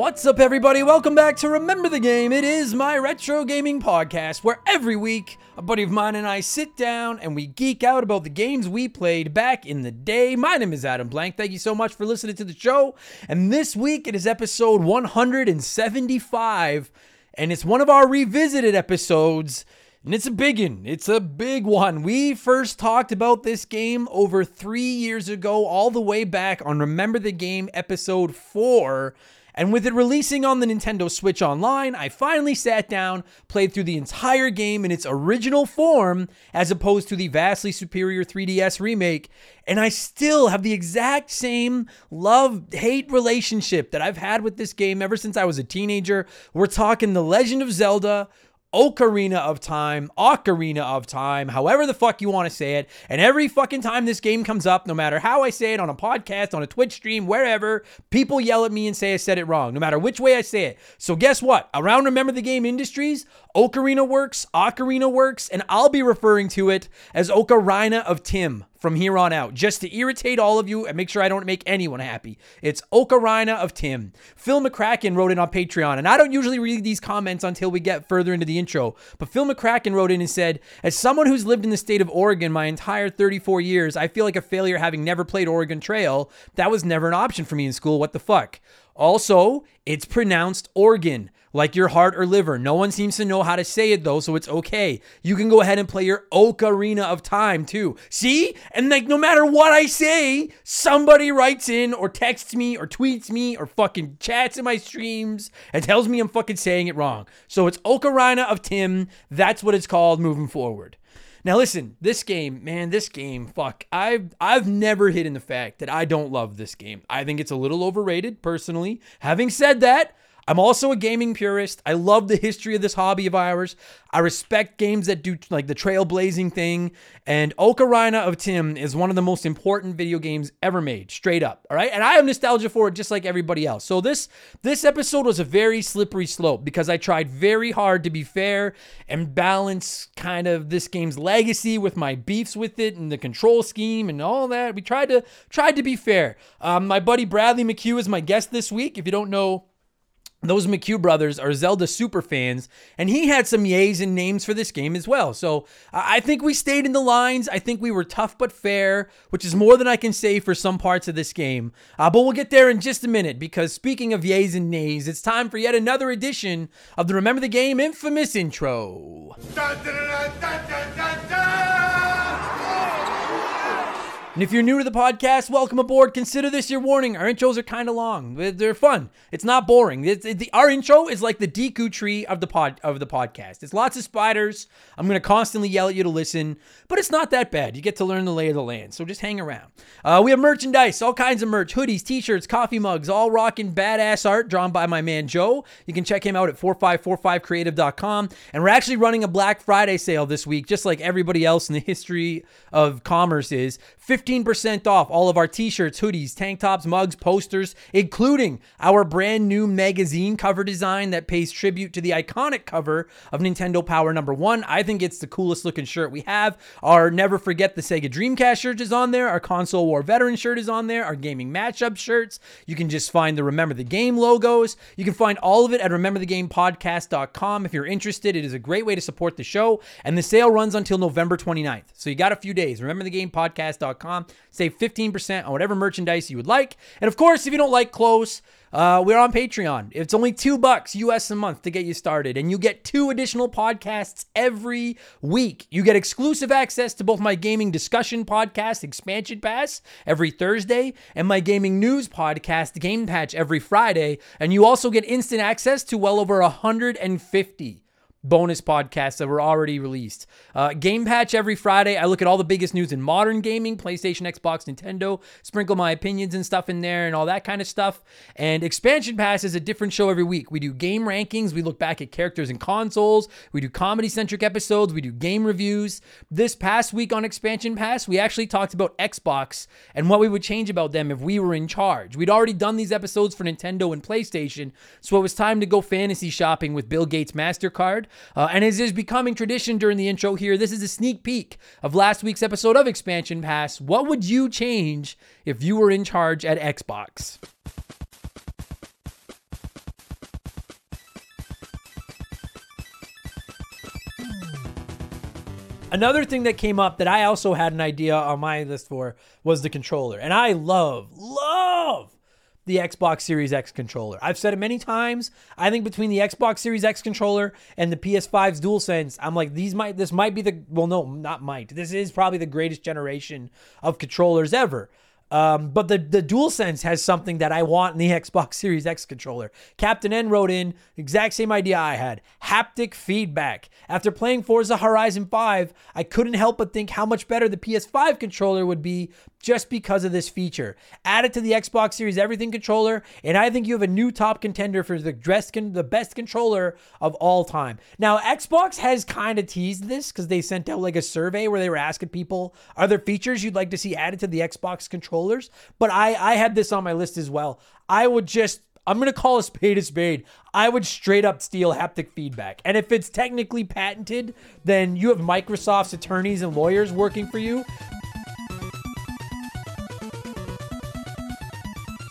What's up, everybody? Welcome back to Remember the Game. It is my retro gaming podcast where every week a buddy of mine and I sit down and we geek out about the games we played back in the day. My name is Adam Blank. Thank you so much for listening to the show. And this week it is episode 175, and it's one of our revisited episodes. And it's a big one. It's a big one. We first talked about this game over three years ago, all the way back on Remember the Game episode 4. And with it releasing on the Nintendo Switch Online, I finally sat down, played through the entire game in its original form, as opposed to the vastly superior 3DS remake, and I still have the exact same love hate relationship that I've had with this game ever since I was a teenager. We're talking The Legend of Zelda. Ocarina of Time, Ocarina of Time, however the fuck you want to say it. And every fucking time this game comes up, no matter how I say it on a podcast, on a Twitch stream, wherever, people yell at me and say I said it wrong, no matter which way I say it. So guess what? Around Remember the Game Industries, Ocarina works, Ocarina works, and I'll be referring to it as Ocarina of Tim from here on out, just to irritate all of you and make sure I don't make anyone happy. It's Ocarina of Tim. Phil McCracken wrote in on Patreon, and I don't usually read these comments until we get further into the intro. But Phil McCracken wrote in and said, As someone who's lived in the state of Oregon my entire 34 years, I feel like a failure having never played Oregon Trail. That was never an option for me in school. What the fuck? Also, it's pronounced Oregon like your heart or liver. No one seems to know how to say it though, so it's okay. You can go ahead and play your Ocarina of Time too. See? And like no matter what I say, somebody writes in or texts me or tweets me or fucking chats in my streams and tells me I'm fucking saying it wrong. So it's Ocarina of Tim. That's what it's called moving forward. Now listen, this game, man, this game, fuck. I've I've never hidden the fact that I don't love this game. I think it's a little overrated personally. Having said that, I'm also a gaming purist. I love the history of this hobby of ours. I respect games that do like the trailblazing thing. And Ocarina of Tim is one of the most important video games ever made, straight up. All right. And I have nostalgia for it just like everybody else. So this this episode was a very slippery slope because I tried very hard to be fair and balance kind of this game's legacy with my beefs with it and the control scheme and all that. We tried to tried to be fair. Um, my buddy Bradley McHugh is my guest this week. If you don't know those McHugh brothers are Zelda super fans, and he had some yays and names for this game as well. So I think we stayed in the lines. I think we were tough but fair, which is more than I can say for some parts of this game. Uh, but we'll get there in just a minute because speaking of yays and nays, it's time for yet another edition of the Remember the Game infamous intro. Dun, dun, dun, and if you're new to the podcast, welcome aboard. Consider this your warning. Our intros are kind of long. They're fun. It's not boring. It's, it, the, our intro is like the Deku tree of the pod of the podcast. It's lots of spiders. I'm gonna constantly yell at you to listen, but it's not that bad. You get to learn the lay of the land. So just hang around. Uh, we have merchandise, all kinds of merch, hoodies, t-shirts, coffee mugs, all rocking badass art drawn by my man Joe. You can check him out at 4545creative.com. And we're actually running a Black Friday sale this week, just like everybody else in the history of commerce is. 15% off all of our t shirts, hoodies, tank tops, mugs, posters, including our brand new magazine cover design that pays tribute to the iconic cover of Nintendo Power number one. I think it's the coolest looking shirt we have. Our Never Forget the Sega Dreamcast shirt is on there. Our Console War Veteran shirt is on there. Our gaming matchup shirts. You can just find the Remember the Game logos. You can find all of it at rememberthegamepodcast.com. If you're interested, it is a great way to support the show. And the sale runs until November 29th. So you got a few days. Rememberthegamepodcast.com Save 15% on whatever merchandise you would like. And of course, if you don't like clothes, uh, we're on Patreon. It's only two bucks US a month to get you started, and you get two additional podcasts every week. You get exclusive access to both my gaming discussion podcast, Expansion Pass, every Thursday, and my gaming news podcast, Game Patch, every Friday. And you also get instant access to well over 150 bonus podcasts that were already released. Uh, Game Patch every Friday. I look at all the biggest news in modern gaming, PlayStation, Xbox, Nintendo, sprinkle my opinions and stuff in there and all that kind of stuff. And Expansion Pass is a different show every week. We do game rankings, we look back at characters and consoles, we do comedy centric episodes, we do game reviews. This past week on Expansion Pass, we actually talked about Xbox and what we would change about them if we were in charge. We'd already done these episodes for Nintendo and PlayStation, so it was time to go fantasy shopping with Bill Gates' MasterCard. Uh, and as is becoming tradition during the intro here, this is a sneak peek of last week's episode of Expansion Pass. What would you change if you were in charge at Xbox? Another thing that came up that I also had an idea on my list for was the controller. And I love, love the Xbox Series X controller. I've said it many times. I think between the Xbox Series X controller and the PS5's DualSense, I'm like these might this might be the well no, not might. This is probably the greatest generation of controllers ever. Um, but the the DualSense has something that I want in the Xbox Series X controller. Captain N wrote in exact same idea I had: haptic feedback. After playing Forza Horizon 5, I couldn't help but think how much better the PS5 controller would be just because of this feature. Add it to the Xbox Series Everything controller, and I think you have a new top contender for the con- the best controller of all time. Now, Xbox has kind of teased this because they sent out like a survey where they were asking people, are there features you'd like to see added to the Xbox controllers? But I I had this on my list as well. I would just I'm going to call a spade a spade. I would straight up steal haptic feedback. And if it's technically patented, then you have Microsoft's attorneys and lawyers working for you.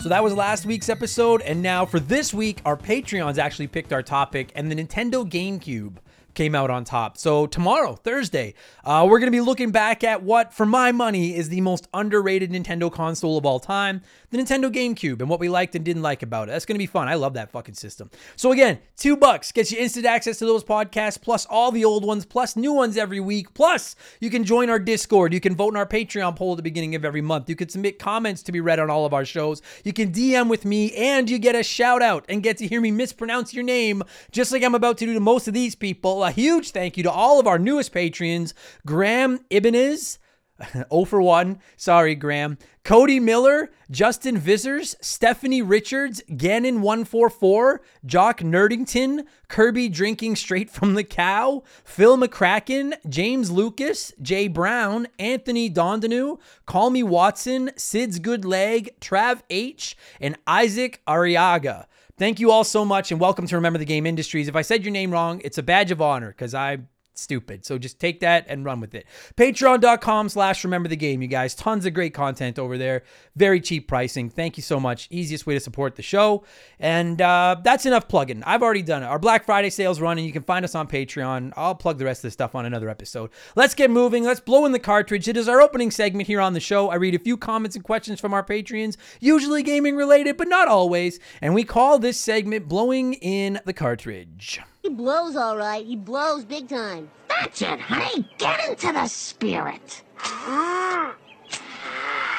So that was last week's episode. And now for this week, our Patreons actually picked our topic and the Nintendo GameCube came out on top. So tomorrow, Thursday, uh, we're going to be looking back at what, for my money, is the most underrated Nintendo console of all time, the Nintendo GameCube, and what we liked and didn't like about it. That's going to be fun. I love that fucking system. So again, two bucks gets you instant access to those podcasts, plus all the old ones, plus new ones every week. Plus, you can join our Discord. You can vote in our Patreon poll at the beginning of every month. You can submit comments to be read on all of our shows. You can DM with me, and you get a shout out and get to hear me mispronounce your name, just like I'm about to do to most of these people a huge thank you to all of our newest patrons Graham Ibanez. 0 for 1. Sorry, Graham. Cody Miller, Justin Vissers, Stephanie Richards, Gannon144, Jock Nerdington, Kirby Drinking Straight from the Cow, Phil McCracken, James Lucas, Jay Brown, Anthony Dondanu, Call Me Watson, Sid's Good Leg, Trav H, and Isaac Ariaga. Thank you all so much and welcome to Remember the Game Industries. If I said your name wrong, it's a badge of honor because I stupid. So just take that and run with it. Patreon.com slash remember the game, you guys. Tons of great content over there. Very cheap pricing. Thank you so much. Easiest way to support the show. And uh, that's enough plugging. I've already done it. Our Black Friday sales running. You can find us on Patreon. I'll plug the rest of the stuff on another episode. Let's get moving. Let's blow in the cartridge. It is our opening segment here on the show. I read a few comments and questions from our Patreons, usually gaming related, but not always. And we call this segment Blowing in the Cartridge. He blows all right. He blows big time. That's it, honey. Get into the spirit.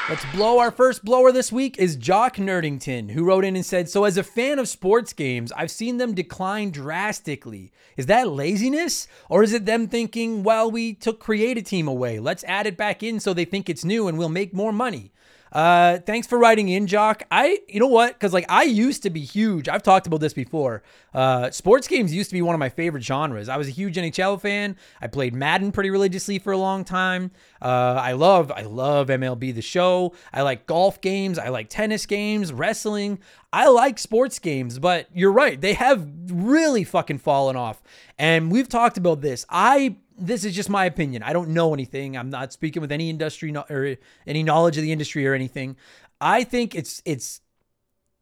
Let's blow. Our first blower this week is Jock Nerdington, who wrote in and said, So, as a fan of sports games, I've seen them decline drastically. Is that laziness? Or is it them thinking, well, we took Create a Team away. Let's add it back in so they think it's new and we'll make more money? Uh, thanks for writing in, Jock. I, you know what? Because like I used to be huge. I've talked about this before. Uh, sports games used to be one of my favorite genres. I was a huge NHL fan. I played Madden pretty religiously for a long time. Uh, I love, I love MLB the Show. I like golf games. I like tennis games, wrestling. I like sports games, but you're right. They have really fucking fallen off. And we've talked about this. I this is just my opinion. I don't know anything. I'm not speaking with any industry no, or any knowledge of the industry or anything. I think it's it's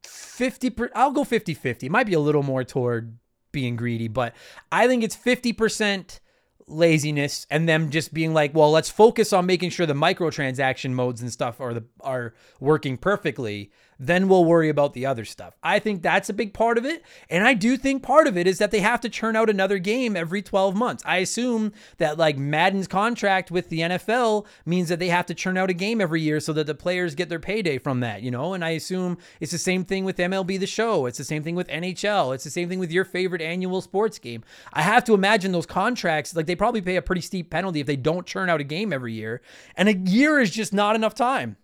50 per, I'll go 50-50. It might be a little more toward being greedy, but I think it's 50% laziness and them just being like, well, let's focus on making sure the microtransaction modes and stuff are the are working perfectly then we'll worry about the other stuff. I think that's a big part of it. And I do think part of it is that they have to churn out another game every 12 months. I assume that like Madden's contract with the NFL means that they have to churn out a game every year so that the players get their payday from that, you know? And I assume it's the same thing with MLB The Show. It's the same thing with NHL. It's the same thing with your favorite annual sports game. I have to imagine those contracts, like they probably pay a pretty steep penalty if they don't churn out a game every year. And a year is just not enough time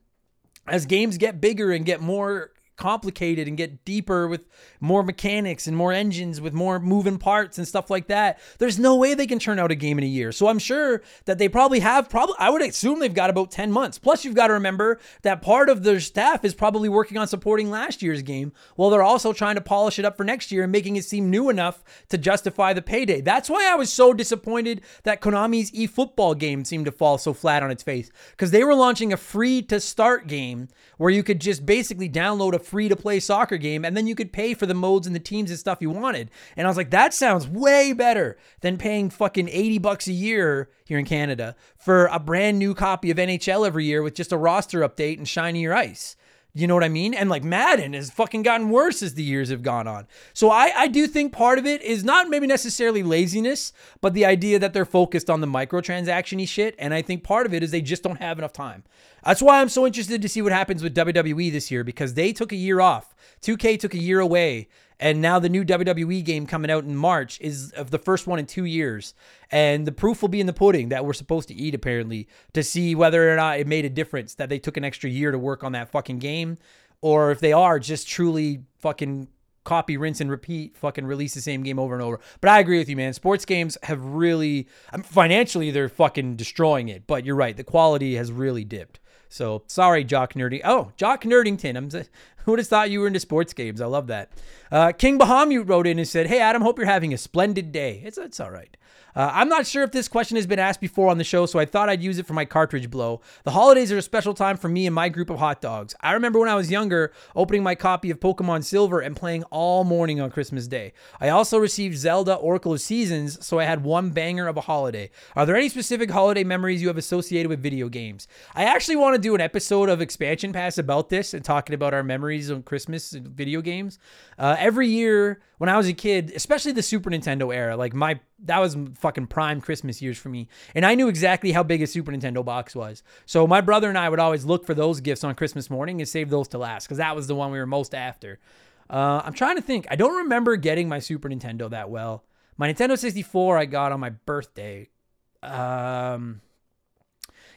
as games get bigger and get more complicated and get deeper with more mechanics and more engines with more moving parts and stuff like that. There's no way they can turn out a game in a year. So I'm sure that they probably have probably I would assume they've got about 10 months. Plus you've got to remember that part of their staff is probably working on supporting last year's game while they're also trying to polish it up for next year and making it seem new enough to justify the payday. That's why I was so disappointed that Konami's eFootball game seemed to fall so flat on its face cuz they were launching a free to start game where you could just basically download a free to play soccer game, and then you could pay for the modes and the teams and stuff you wanted. And I was like, that sounds way better than paying fucking 80 bucks a year here in Canada for a brand new copy of NHL every year with just a roster update and shinier ice. You know what I mean? And like Madden has fucking gotten worse as the years have gone on. So I, I do think part of it is not maybe necessarily laziness, but the idea that they're focused on the microtransaction shit. And I think part of it is they just don't have enough time. That's why I'm so interested to see what happens with WWE this year because they took a year off. 2K took a year away. And now the new WWE game coming out in March is of the first one in two years. And the proof will be in the pudding that we're supposed to eat, apparently, to see whether or not it made a difference that they took an extra year to work on that fucking game. Or if they are just truly fucking copy, rinse, and repeat, fucking release the same game over and over. But I agree with you, man. Sports games have really, financially, they're fucking destroying it. But you're right. The quality has really dipped. So sorry, Jock Nerdy. Oh, Jock Nerdington. I'm who would have thought you were into sports games? I love that. Uh, King Bahamut wrote in and said, "Hey Adam, hope you're having a splendid day." It's it's all right. Uh, I'm not sure if this question has been asked before on the show, so I thought I'd use it for my cartridge blow. The holidays are a special time for me and my group of hot dogs. I remember when I was younger, opening my copy of Pokemon Silver and playing all morning on Christmas Day. I also received Zelda Oracle of Seasons, so I had one banger of a holiday. Are there any specific holiday memories you have associated with video games? I actually want to do an episode of Expansion Pass about this and talking about our memories of Christmas and video games. Uh, every year when I was a kid, especially the Super Nintendo era, like my that was fucking prime Christmas years for me. And I knew exactly how big a Super Nintendo box was. So my brother and I would always look for those gifts on Christmas morning and save those to last because that was the one we were most after. Uh, I'm trying to think. I don't remember getting my Super Nintendo that well. My Nintendo 64 I got on my birthday. Um,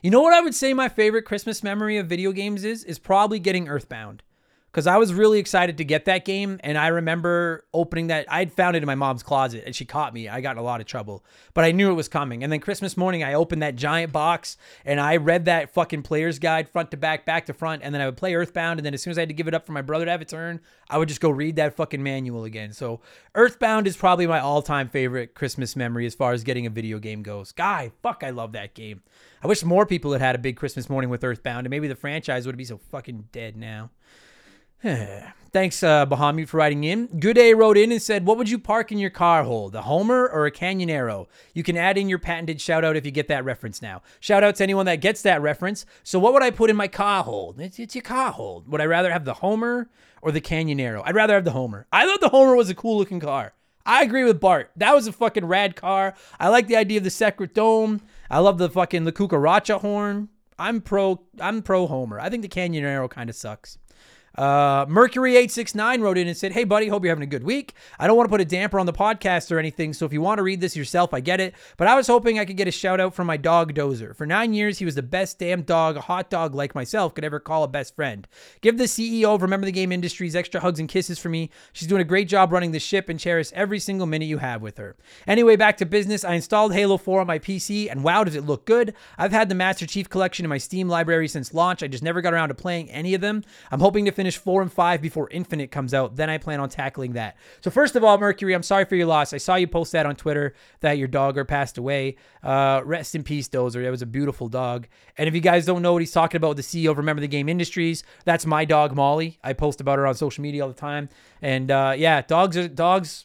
you know what I would say my favorite Christmas memory of video games is? Is probably getting Earthbound because I was really excited to get that game. And I remember opening that. I'd found it in my mom's closet and she caught me. I got in a lot of trouble, but I knew it was coming. And then Christmas morning, I opened that giant box and I read that fucking player's guide front to back, back to front. And then I would play Earthbound. And then as soon as I had to give it up for my brother to have a turn, I would just go read that fucking manual again. So Earthbound is probably my all time favorite Christmas memory as far as getting a video game goes. Guy, fuck, I love that game. I wish more people had had a big Christmas morning with Earthbound and maybe the franchise would be so fucking dead now. Thanks, uh, Bahamut, for writing in. Good Day wrote in and said, What would you park in your car hold, The Homer or a Canyonero? You can add in your patented shout out if you get that reference now. Shout out to anyone that gets that reference. So, what would I put in my car hold? It's, it's your car hold. Would I rather have the Homer or the Canyonero? I'd rather have the Homer. I thought the Homer was a cool looking car. I agree with Bart. That was a fucking rad car. I like the idea of the Secret Dome. I love the fucking the Cucaracha horn. I'm pro. I'm pro Homer. I think the Canyonero kind of sucks. Uh, Mercury869 wrote in and said, Hey, buddy, hope you're having a good week. I don't want to put a damper on the podcast or anything, so if you want to read this yourself, I get it. But I was hoping I could get a shout out from my dog, Dozer. For nine years, he was the best damn dog a hot dog like myself could ever call a best friend. Give the CEO of Remember the Game Industries extra hugs and kisses for me. She's doing a great job running the ship and cherish every single minute you have with her. Anyway, back to business. I installed Halo 4 on my PC, and wow, does it look good. I've had the Master Chief Collection in my Steam library since launch. I just never got around to playing any of them. I'm hoping to finish finish four and five before Infinite comes out. Then I plan on tackling that. So first of all, Mercury, I'm sorry for your loss. I saw you post that on Twitter that your dogger passed away. Uh, rest in peace, Dozer. That was a beautiful dog. And if you guys don't know what he's talking about, the CEO of Remember the Game Industries, that's my dog Molly. I post about her on social media all the time. And uh, yeah, dogs are dogs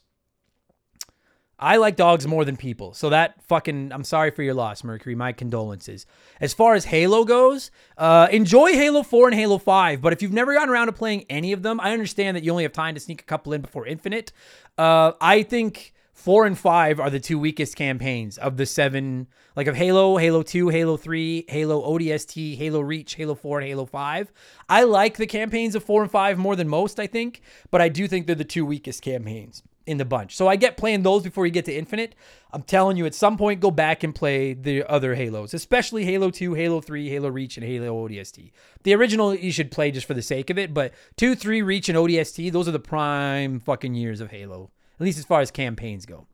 I like dogs more than people. So that fucking, I'm sorry for your loss, Mercury. My condolences. As far as Halo goes, uh, enjoy Halo 4 and Halo 5. But if you've never gotten around to playing any of them, I understand that you only have time to sneak a couple in before Infinite. Uh, I think 4 and 5 are the two weakest campaigns of the seven, like of Halo, Halo 2, Halo 3, Halo ODST, Halo Reach, Halo 4, and Halo 5. I like the campaigns of 4 and 5 more than most, I think. But I do think they're the two weakest campaigns in the bunch. So I get playing those before you get to Infinite. I'm telling you, at some point, go back and play the other Halos, especially Halo 2, Halo 3, Halo Reach, and Halo ODST. The original you should play just for the sake of it, but 2, 3, Reach, and ODST, those are the prime fucking years of Halo, at least as far as campaigns go.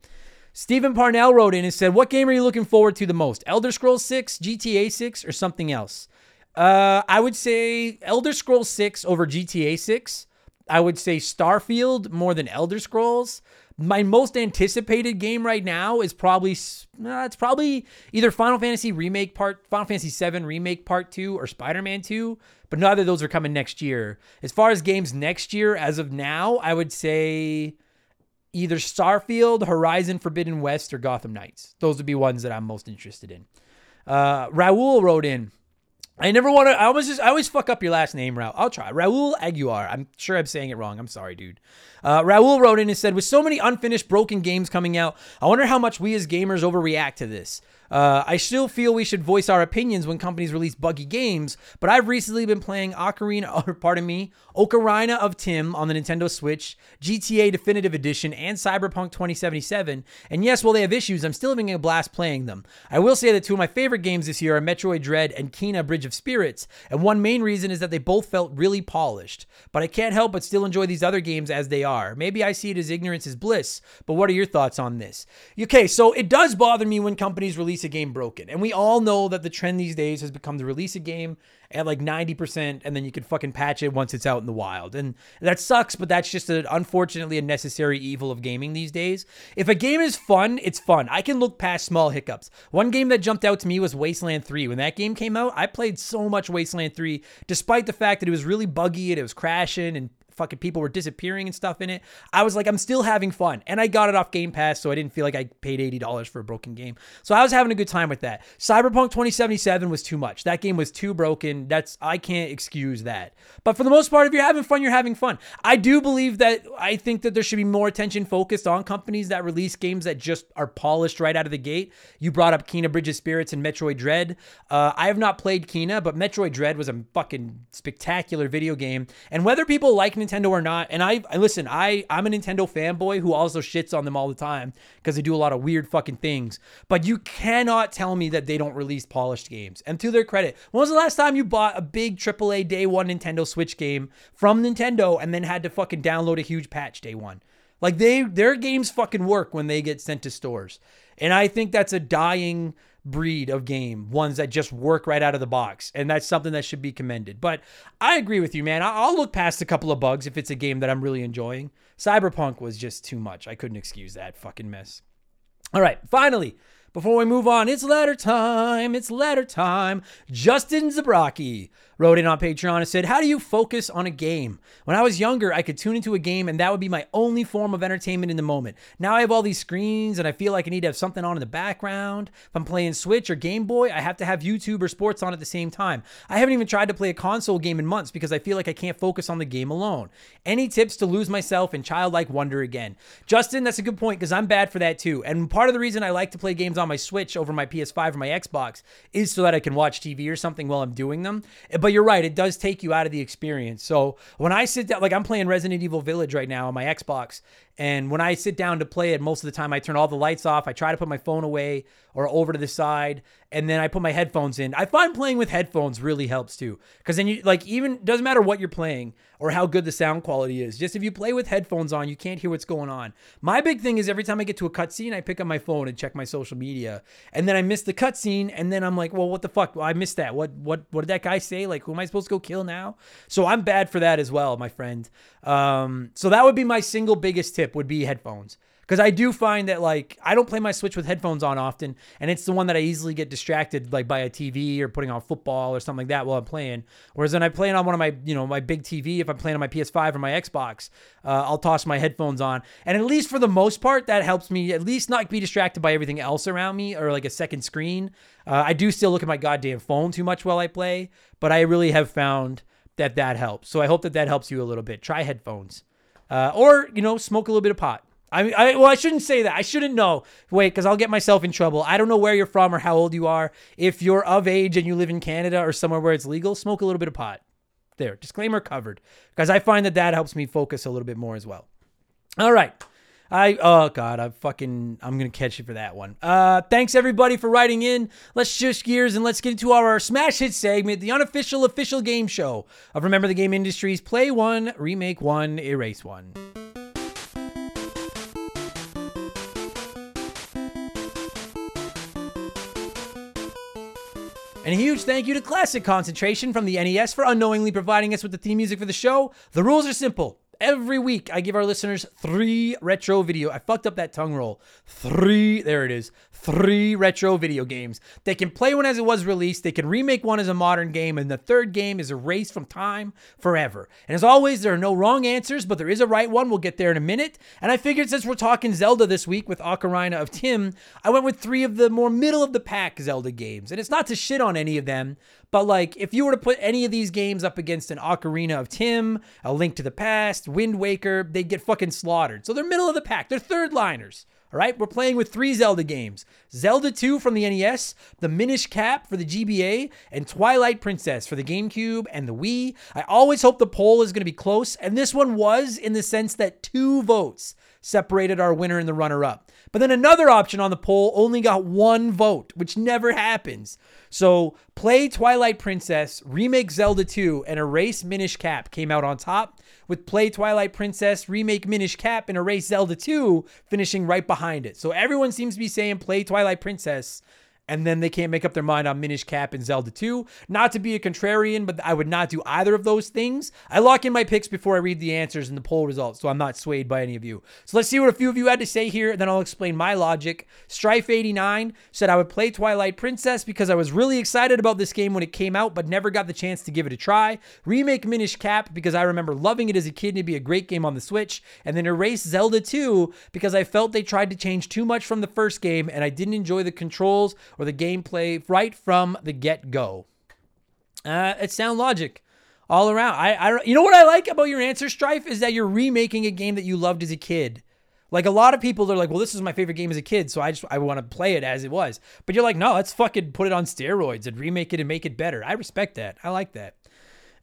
Stephen Parnell wrote in and said, What game are you looking forward to the most? Elder Scrolls 6, GTA 6, or something else? Uh, I would say Elder Scrolls 6 over GTA 6. I would say Starfield more than Elder Scrolls. my most anticipated game right now is probably uh, it's probably either Final Fantasy Remake Part Final Fantasy 7 Remake Part 2 or Spider-Man 2, but neither of those are coming next year. As far as games next year as of now, I would say either Starfield, Horizon Forbidden West or Gotham Knights. Those would be ones that I'm most interested in. Uh, Raul wrote in I never want to. I always just. I always fuck up your last name, Raul. I'll try. Raul Aguiar. I'm sure I'm saying it wrong. I'm sorry, dude. Uh, Raul wrote in and said, "With so many unfinished broken games coming out, I wonder how much we as gamers overreact to this. Uh, I still feel we should voice our opinions when companies release buggy games, but I've recently been playing Ocarina, or pardon me, Ocarina of Tim on the Nintendo Switch, GTA Definitive Edition, and Cyberpunk 2077. And yes, while they have issues, I'm still having a blast playing them. I will say that two of my favorite games this year are Metroid Dread and Kena Bridge of Spirits, and one main reason is that they both felt really polished. But I can't help but still enjoy these other games as they are. Maybe I see it as ignorance is bliss, but what are your thoughts on this? Okay, so it does bother me when companies release a game broken. And we all know that the trend these days has become to release a game at like 90% and then you can fucking patch it once it's out in the wild. And that sucks, but that's just a, unfortunately a necessary evil of gaming these days. If a game is fun, it's fun. I can look past small hiccups. One game that jumped out to me was Wasteland 3. When that game came out, I played so much Wasteland 3 despite the fact that it was really buggy and it was crashing and fucking people were disappearing and stuff in it. I was like, I'm still having fun. And I got it off Game Pass, so I didn't feel like I paid $80 for a broken game. So I was having a good time with that. Cyberpunk 2077 was too much. That game was too broken. That's I can't excuse that. But for the most part, if you're having fun, you're having fun. I do believe that I think that there should be more attention focused on companies that release games that just are polished right out of the gate. You brought up Kena Bridge of Spirits and Metroid Dread. Uh, I have not played Kena, but Metroid Dread was a fucking spectacular video game. And whether people like Nintendo or not. And I, I listen, I I'm a Nintendo fanboy who also shits on them all the time because they do a lot of weird fucking things. But you cannot tell me that they don't release polished games. And to their credit, when was the last time you bought a big AAA day one Nintendo Switch game from Nintendo and then had to fucking download a huge patch day one? Like they their games fucking work when they get sent to stores. And I think that's a dying breed of game, ones that just work right out of the box. And that's something that should be commended. But I agree with you, man. I'll look past a couple of bugs if it's a game that I'm really enjoying. Cyberpunk was just too much. I couldn't excuse that fucking mess. All right, finally, before we move on, it's letter time. It's letter time. Justin Zabraki wrote in on Patreon and said, How do you focus on a game? When I was younger, I could tune into a game and that would be my only form of entertainment in the moment. Now I have all these screens and I feel like I need to have something on in the background. If I'm playing Switch or Game Boy, I have to have YouTube or sports on at the same time. I haven't even tried to play a console game in months because I feel like I can't focus on the game alone. Any tips to lose myself in childlike wonder again? Justin, that's a good point because I'm bad for that too. And part of the reason I like to play games on my Switch over my PS5 or my Xbox is so that I can watch TV or something while I'm doing them. But but you're right, it does take you out of the experience. So when I sit down, like I'm playing Resident Evil Village right now on my Xbox, and when I sit down to play it, most of the time I turn all the lights off. I try to put my phone away or over to the side, and then I put my headphones in. I find playing with headphones really helps too, because then you like even doesn't matter what you're playing or how good the sound quality is. Just if you play with headphones on, you can't hear what's going on. My big thing is every time I get to a cutscene, I pick up my phone and check my social media, and then I miss the cutscene, and then I'm like, well, what the fuck? Well, I missed that. What what what did that guy say? Like, who am I supposed to go kill now? So I'm bad for that as well, my friend. Um, so that would be my single biggest tip would be headphones because I do find that like I don't play my Switch with headphones on often, and it's the one that I easily get distracted like by a TV or putting on football or something like that while I'm playing. Whereas when I play it on one of my you know my big TV, if I'm playing on my PS5 or my Xbox, uh, I'll toss my headphones on, and at least for the most part, that helps me at least not be distracted by everything else around me or like a second screen. Uh, I do still look at my goddamn phone too much while I play, but I really have found that that helps. So I hope that that helps you a little bit. Try headphones, uh, or you know, smoke a little bit of pot. I, mean I well, I shouldn't say that. I shouldn't know. Wait, because I'll get myself in trouble. I don't know where you're from or how old you are. If you're of age and you live in Canada or somewhere where it's legal, smoke a little bit of pot. There, disclaimer covered. Because I find that that helps me focus a little bit more as well. All right. I oh god, I fucking I'm gonna catch you for that one. Uh, thanks everybody for writing in. Let's shift gears and let's get into our smash hit segment, the unofficial official game show of Remember the Game Industries. Play one, remake one, erase one. And a huge thank you to Classic Concentration from the NES for unknowingly providing us with the theme music for the show. The rules are simple. Every week I give our listeners three retro video. I fucked up that tongue roll. Three, there it is. Three retro video games. They can play one as it was released, they can remake one as a modern game, and the third game is erased from time forever. And as always, there are no wrong answers, but there is a right one. We'll get there in a minute. And I figured since we're talking Zelda this week with Ocarina of Tim, I went with three of the more middle of the pack Zelda games. And it's not to shit on any of them, but like if you were to put any of these games up against an Ocarina of Tim, A Link to the Past, Wind Waker, they'd get fucking slaughtered. So they're middle of the pack. They're third liners. All right, we're playing with three Zelda games Zelda 2 from the NES, the Minish Cap for the GBA, and Twilight Princess for the GameCube and the Wii. I always hope the poll is going to be close, and this one was in the sense that two votes separated our winner and the runner up. But then another option on the poll only got one vote, which never happens. So, play Twilight Princess, remake Zelda 2, and erase Minish Cap came out on top, with play Twilight Princess, remake Minish Cap, and erase Zelda 2 finishing right behind it. So, everyone seems to be saying play Twilight Princess and then they can't make up their mind on Minish Cap and Zelda 2. Not to be a contrarian, but I would not do either of those things. I lock in my picks before I read the answers and the poll results, so I'm not swayed by any of you. So let's see what a few of you had to say here, and then I'll explain my logic. Strife89 said I would play Twilight Princess because I was really excited about this game when it came out, but never got the chance to give it a try. Remake Minish Cap because I remember loving it as a kid and it'd be a great game on the Switch. And then erase Zelda 2 because I felt they tried to change too much from the first game and I didn't enjoy the controls or the gameplay right from the get go. Uh, it's sound logic all around. I, I, you know what I like about your answer, Strife, is that you're remaking a game that you loved as a kid. Like a lot of people are like, well, this is my favorite game as a kid, so I just I want to play it as it was. But you're like, no, let's fucking put it on steroids and remake it and make it better. I respect that. I like that.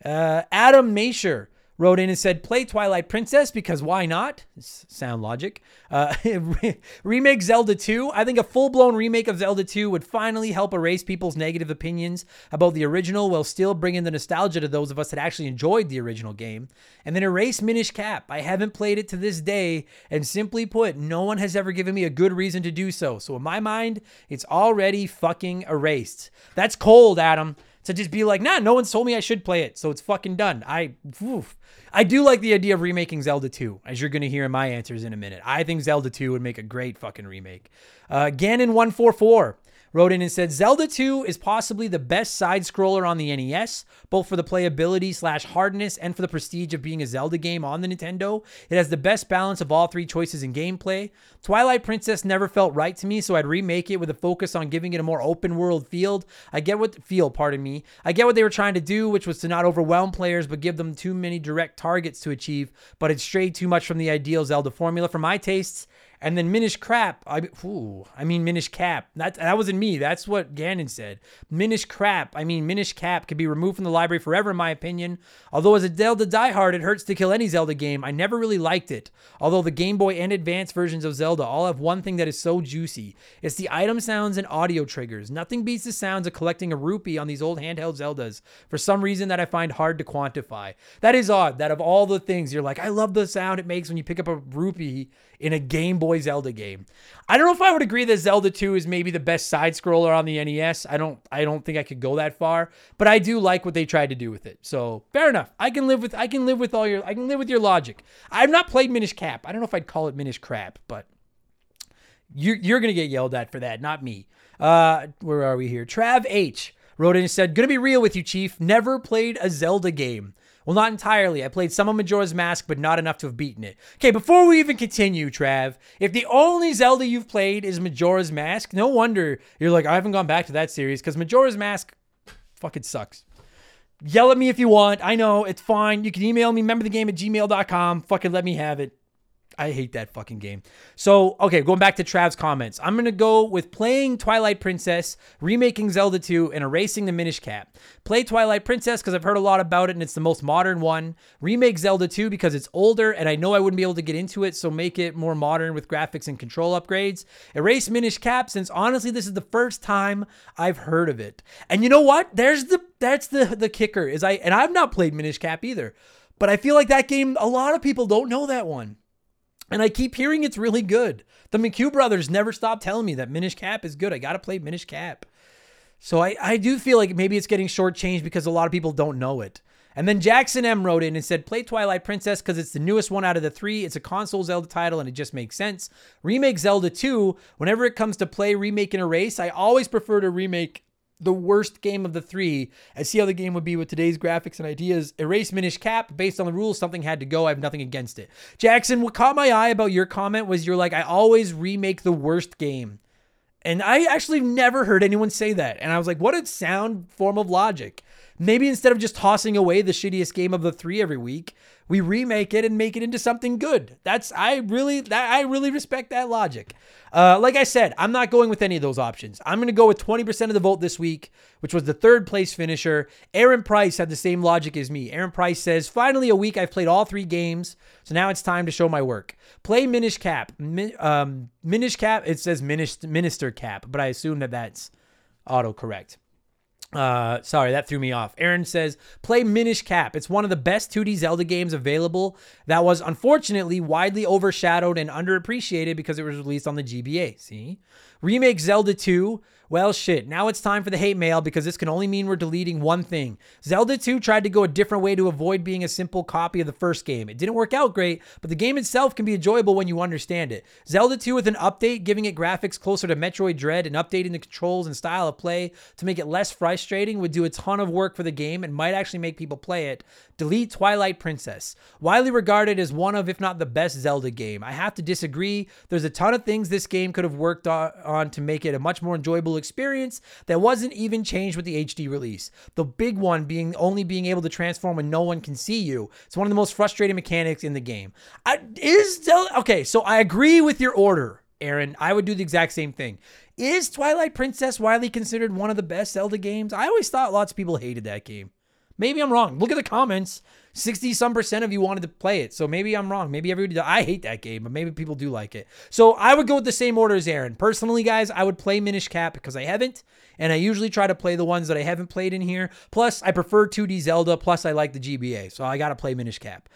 Uh, Adam Masher wrote in and said, "Play Twilight Princess because why not?" Sound logic. Uh, remake Zelda 2. I think a full-blown remake of Zelda 2 would finally help erase people's negative opinions about the original, while still bringing the nostalgia to those of us that actually enjoyed the original game. And then erase Minish Cap. I haven't played it to this day, and simply put, no one has ever given me a good reason to do so. So in my mind, it's already fucking erased. That's cold, Adam to just be like, nah, no one's told me I should play it, so it's fucking done. I, oof. I do like the idea of remaking Zelda 2, as you're gonna hear in my answers in a minute. I think Zelda 2 would make a great fucking remake. Uh, Ganon144 wrote in and said Zelda 2 is possibly the best side scroller on the NES, both for the playability slash hardness and for the prestige of being a Zelda game on the Nintendo. It has the best balance of all three choices in gameplay. Twilight Princess never felt right to me, so I'd remake it with a focus on giving it a more open world field. I get what feel, pardon me. I get what they were trying to do, which was to not overwhelm players but give them too many direct targets to achieve, but it strayed too much from the ideal Zelda formula for my tastes. And then Minish Crap. I, ooh, I mean Minish Cap. That that wasn't me. That's what Ganon said. Minish Crap. I mean Minish Cap could be removed from the library forever, in my opinion. Although as a Zelda diehard, it hurts to kill any Zelda game. I never really liked it. Although the Game Boy and Advance versions of Zelda all have one thing that is so juicy. It's the item sounds and audio triggers. Nothing beats the sounds of collecting a rupee on these old handheld Zeldas. For some reason that I find hard to quantify. That is odd. That of all the things you're like, I love the sound it makes when you pick up a rupee in a Game Boy Zelda game. I don't know if I would agree that Zelda 2 is maybe the best side scroller on the NES. I don't I don't think I could go that far, but I do like what they tried to do with it. So, fair enough. I can live with I can live with all your I can live with your logic. I've not played Minish Cap. I don't know if I'd call it Minish Crap, but you're, you're going to get yelled at for that, not me. Uh, where are we here? Trav H wrote in and said, Gonna be real with you, Chief. Never played a Zelda game. Well, not entirely. I played some of Majora's Mask, but not enough to have beaten it. Okay, before we even continue, Trav, if the only Zelda you've played is Majora's Mask, no wonder you're like, I haven't gone back to that series because Majora's Mask fucking sucks. Yell at me if you want. I know, it's fine. You can email me, remember the game at gmail.com. Fucking let me have it. I hate that fucking game. So, okay, going back to Trav's comments, I'm going to go with playing Twilight Princess, remaking Zelda 2, and erasing the Minish Cap. Play Twilight Princess because I've heard a lot about it and it's the most modern one. Remake Zelda 2 because it's older and I know I wouldn't be able to get into it, so make it more modern with graphics and control upgrades. Erase Minish Cap since honestly this is the first time I've heard of it. And you know what? There's the that's the the kicker is I and I've not played Minish Cap either. But I feel like that game a lot of people don't know that one. And I keep hearing it's really good. The McHugh brothers never stop telling me that Minish Cap is good. I got to play Minish Cap. So I, I do feel like maybe it's getting shortchanged because a lot of people don't know it. And then Jackson M wrote in and said, Play Twilight Princess because it's the newest one out of the three. It's a console Zelda title and it just makes sense. Remake Zelda 2, whenever it comes to play, remake, and erase, I always prefer to remake the worst game of the three and see how the game would be with today's graphics and ideas. Erase Minish Cap, based on the rules, something had to go. I have nothing against it. Jackson, what caught my eye about your comment was you're like, I always remake the worst game. And I actually never heard anyone say that. And I was like, what a sound form of logic. Maybe instead of just tossing away the shittiest game of the three every week, we remake it and make it into something good. That's I really that I really respect that logic. Uh, like I said, I'm not going with any of those options. I'm going to go with 20% of the vote this week, which was the third place finisher. Aaron Price had the same logic as me. Aaron Price says, "Finally, a week I've played all three games, so now it's time to show my work. Play Minish Cap. Min, um, Minish Cap. It says Minister, Minister Cap, but I assume that that's autocorrect." Uh, sorry, that threw me off. Aaron says, play Minish Cap. It's one of the best 2D Zelda games available that was unfortunately widely overshadowed and underappreciated because it was released on the GBA. See? Remake Zelda 2 well, shit. Now it's time for the hate mail because this can only mean we're deleting one thing. Zelda 2 tried to go a different way to avoid being a simple copy of the first game. It didn't work out great, but the game itself can be enjoyable when you understand it. Zelda 2 with an update, giving it graphics closer to Metroid Dread and updating the controls and style of play to make it less frustrating would do a ton of work for the game and might actually make people play it. Delete Twilight Princess. Widely regarded as one of, if not the best Zelda game. I have to disagree. There's a ton of things this game could have worked on to make it a much more enjoyable experience that wasn't even changed with the HD release. The big one being only being able to transform when no one can see you. It's one of the most frustrating mechanics in the game. I, is okay, so I agree with your order, Aaron. I would do the exact same thing. Is Twilight Princess widely considered one of the best Zelda games? I always thought lots of people hated that game. Maybe I'm wrong. Look at the comments. 60 some percent of you wanted to play it. So maybe I'm wrong. Maybe everybody, I hate that game, but maybe people do like it. So I would go with the same order as Aaron. Personally, guys, I would play Minish Cap because I haven't. And I usually try to play the ones that I haven't played in here. Plus, I prefer 2D Zelda. Plus, I like the GBA. So I got to play Minish Cap.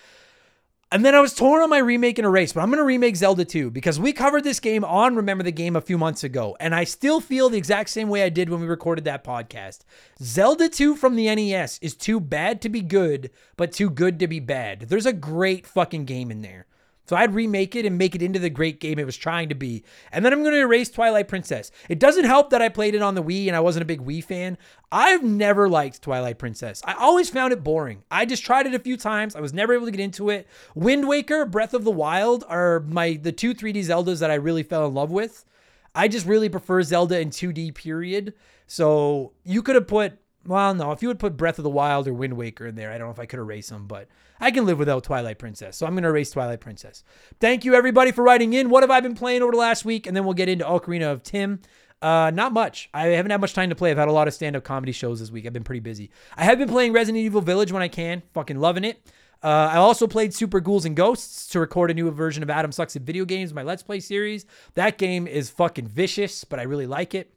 And then I was torn on my remake and erase, but I'm going to remake Zelda 2 because we covered this game on Remember the Game a few months ago. And I still feel the exact same way I did when we recorded that podcast. Zelda 2 from the NES is too bad to be good, but too good to be bad. There's a great fucking game in there. So I'd remake it and make it into the great game it was trying to be. And then I'm going to erase Twilight Princess. It doesn't help that I played it on the Wii and I wasn't a big Wii fan. I've never liked Twilight Princess. I always found it boring. I just tried it a few times. I was never able to get into it. Wind Waker, Breath of the Wild are my the two 3D Zeldas that I really fell in love with. I just really prefer Zelda in 2D period. So you could have put well, no, if you would put Breath of the Wild or Wind Waker in there, I don't know if I could erase them, but I can live without Twilight Princess. So I'm going to erase Twilight Princess. Thank you, everybody, for writing in. What have I been playing over the last week? And then we'll get into Ocarina of Tim. Uh, not much. I haven't had much time to play. I've had a lot of stand up comedy shows this week. I've been pretty busy. I have been playing Resident Evil Village when I can. Fucking loving it. Uh, I also played Super Ghouls and Ghosts to record a new version of Adam Sucks at Video Games, my Let's Play series. That game is fucking vicious, but I really like it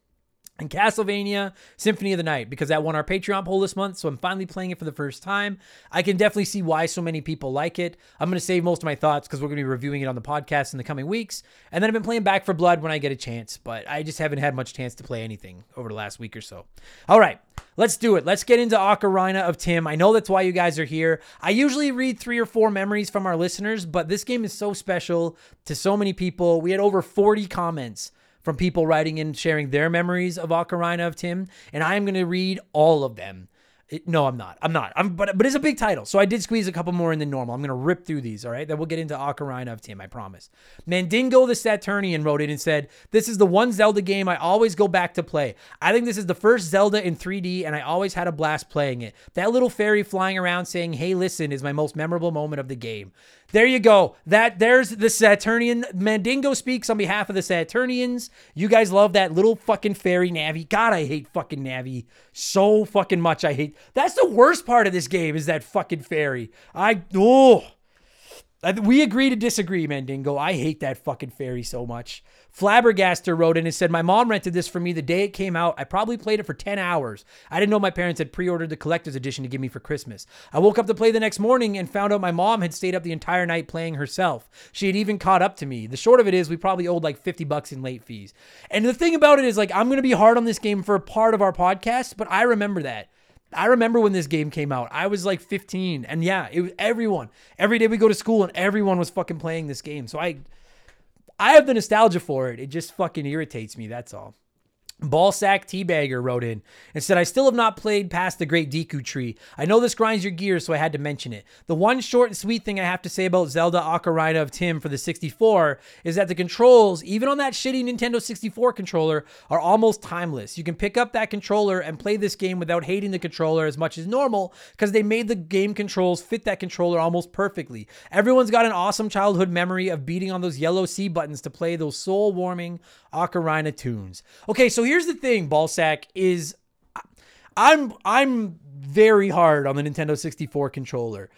and Castlevania Symphony of the Night because that won our Patreon poll this month. So I'm finally playing it for the first time. I can definitely see why so many people like it. I'm going to save most of my thoughts because we're going to be reviewing it on the podcast in the coming weeks. And then I've been playing Back for Blood when I get a chance, but I just haven't had much chance to play anything over the last week or so. All right. Let's do it. Let's get into Ocarina of Tim. I know that's why you guys are here. I usually read three or four memories from our listeners, but this game is so special to so many people. We had over 40 comments from people writing in sharing their memories of Ocarina of Tim, and I am going to read all of them. It, no, I'm not. I'm not. I'm, but but it's a big title, so I did squeeze a couple more in than normal. I'm gonna rip through these. All right, then we'll get into Ocarina of Tim. I promise. Mandingo the Saturnian wrote it and said, "This is the one Zelda game I always go back to play. I think this is the first Zelda in 3D, and I always had a blast playing it. That little fairy flying around saying, "Hey, listen," is my most memorable moment of the game. There you go. That there's the Saturnian. Mandingo speaks on behalf of the Saturnians. You guys love that little fucking fairy Navi. God, I hate fucking Navi so fucking much. I hate. That's the worst part of this game is that fucking fairy. I oh. We agree to disagree, Mandingo. I hate that fucking fairy so much. Flabbergaster wrote in and said, My mom rented this for me the day it came out. I probably played it for 10 hours. I didn't know my parents had pre ordered the collector's edition to give me for Christmas. I woke up to play the next morning and found out my mom had stayed up the entire night playing herself. She had even caught up to me. The short of it is, we probably owed like 50 bucks in late fees. And the thing about it is, like, I'm going to be hard on this game for a part of our podcast, but I remember that. I remember when this game came out. I was like 15, and yeah, it was everyone. Every day we go to school, and everyone was fucking playing this game. So I, I have the nostalgia for it. It just fucking irritates me. That's all. Ballsack Teabagger wrote in and said, I still have not played past the Great Deku Tree. I know this grinds your gears, so I had to mention it. The one short and sweet thing I have to say about Zelda Ocarina of Tim for the 64 is that the controls, even on that shitty Nintendo 64 controller, are almost timeless. You can pick up that controller and play this game without hating the controller as much as normal because they made the game controls fit that controller almost perfectly. Everyone's got an awesome childhood memory of beating on those yellow C buttons to play those soul warming Ocarina tunes. Okay, so here's the thing, Ballsack is I'm I'm very hard on the Nintendo 64 controller.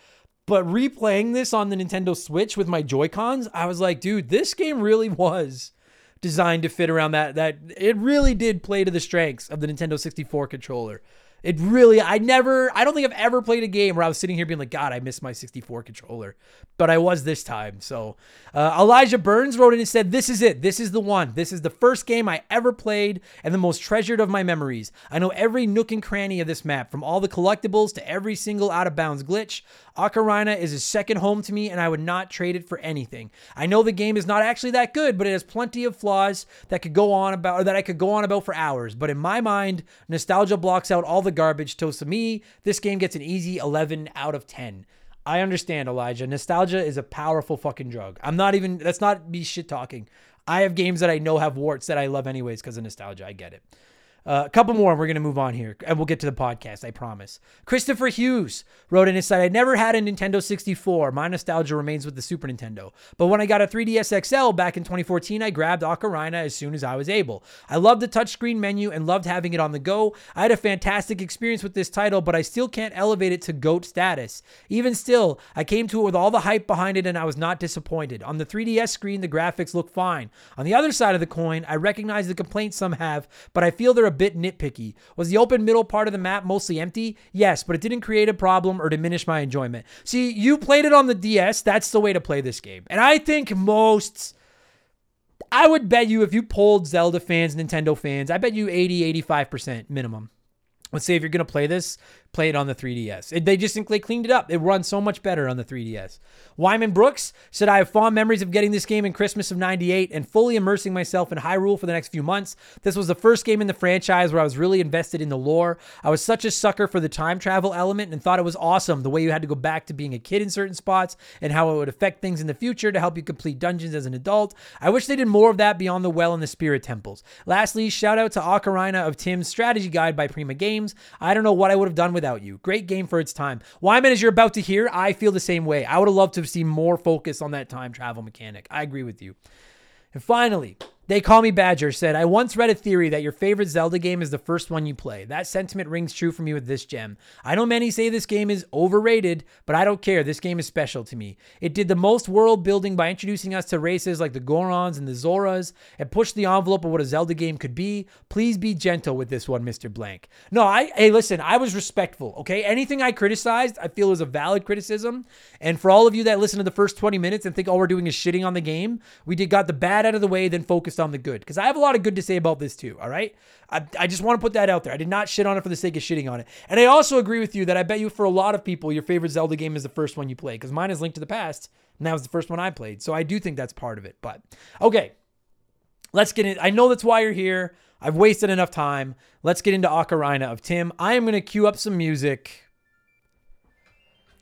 But replaying this on the Nintendo Switch with my Joy-Cons, I was like, dude, this game really was designed to fit around that that it really did play to the strengths of the Nintendo 64 controller. It really, I never, I don't think I've ever played a game where I was sitting here being like, God, I miss my 64 controller. But I was this time. So uh, Elijah Burns wrote in and said, This is it. This is the one. This is the first game I ever played and the most treasured of my memories. I know every nook and cranny of this map, from all the collectibles to every single out of bounds glitch. Ocarina is a second home to me, and I would not trade it for anything. I know the game is not actually that good, but it has plenty of flaws that could go on about, or that I could go on about for hours. But in my mind, nostalgia blocks out all the garbage. To me, this game gets an easy 11 out of 10. I understand, Elijah. Nostalgia is a powerful fucking drug. I'm not even, that's not me shit talking. I have games that I know have warts that I love anyways because of nostalgia. I get it. Uh, a couple more, and we're going to move on here, and we'll get to the podcast, I promise. Christopher Hughes wrote in his site I never had a Nintendo 64. My nostalgia remains with the Super Nintendo. But when I got a 3DS XL back in 2014, I grabbed Ocarina as soon as I was able. I loved the touchscreen menu and loved having it on the go. I had a fantastic experience with this title, but I still can't elevate it to GOAT status. Even still, I came to it with all the hype behind it, and I was not disappointed. On the 3DS screen, the graphics look fine. On the other side of the coin, I recognize the complaints some have, but I feel they're a bit nitpicky. Was the open middle part of the map mostly empty? Yes, but it didn't create a problem or diminish my enjoyment. See, you played it on the DS. That's the way to play this game. And I think most. I would bet you if you polled Zelda fans, Nintendo fans, I bet you 80, 85% minimum. Let's say if you're going to play this, play it on the 3DS. It, they just think they cleaned it up. It runs so much better on the 3DS. Wyman Brooks said, I have fond memories of getting this game in Christmas of 98 and fully immersing myself in Hyrule for the next few months. This was the first game in the franchise where I was really invested in the lore. I was such a sucker for the time travel element and thought it was awesome the way you had to go back to being a kid in certain spots and how it would affect things in the future to help you complete dungeons as an adult. I wish they did more of that beyond the well and the spirit temples. Lastly, shout out to Ocarina of Tim's strategy guide by Prima Games. I don't know what I would have done without you. Great game for its time. Wyman, as you're about to hear, I feel the same way. I would have loved to see more focus on that time travel mechanic. I agree with you. And finally, they Call Me Badger said, I once read a theory that your favorite Zelda game is the first one you play. That sentiment rings true for me with this gem. I know many say this game is overrated, but I don't care. This game is special to me. It did the most world building by introducing us to races like the Gorons and the Zoras. It pushed the envelope of what a Zelda game could be. Please be gentle with this one, Mr. Blank. No, I hey, listen, I was respectful, okay? Anything I criticized, I feel is a valid criticism. And for all of you that listen to the first 20 minutes and think all we're doing is shitting on the game, we did got the bad out of the way, then focused on the good. Because I have a lot of good to say about this too, all right? I, I just want to put that out there. I did not shit on it for the sake of shitting on it. And I also agree with you that I bet you for a lot of people, your favorite Zelda game is the first one you play. Because mine is Link to the Past, and that was the first one I played. So I do think that's part of it. But okay, let's get in. I know that's why you're here. I've wasted enough time. Let's get into Ocarina of Tim. I am going to cue up some music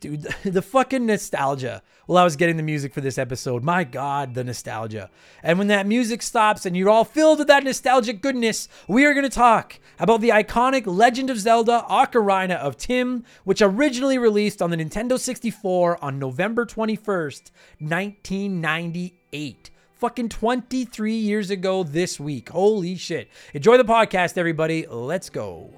dude. The, fucking nostalgia. Well, I was getting the music for this episode. My God, the nostalgia. And when that music stops and you're all filled with that nostalgic goodness, we are going to talk about the iconic Legend of Zelda Ocarina of Tim, which originally released on the Nintendo 64 on November 21st, 1998 fucking 23 years ago this week. Holy shit. Enjoy the podcast, everybody. Let's go.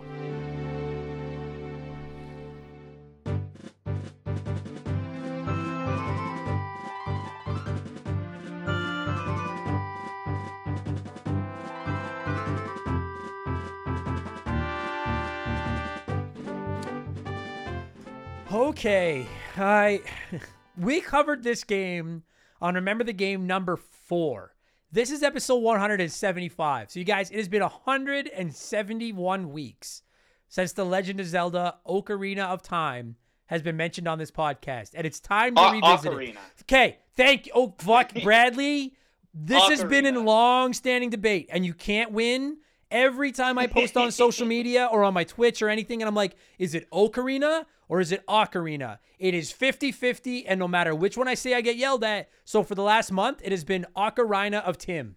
Okay, I we covered this game on Remember the Game number four. This is episode 175. So, you guys, it has been 171 weeks since The Legend of Zelda Ocarina of Time has been mentioned on this podcast, and it's time to O- revisit it. Okay, thank you. Oh, fuck, Bradley. This has been a Ocarina. long-standing debate, and you can't win. Every time I post on social media or on my Twitch or anything, and I'm like, is it Ocarina or is it Ocarina? It is 50 50, and no matter which one I say, I get yelled at. So for the last month, it has been Ocarina of Tim.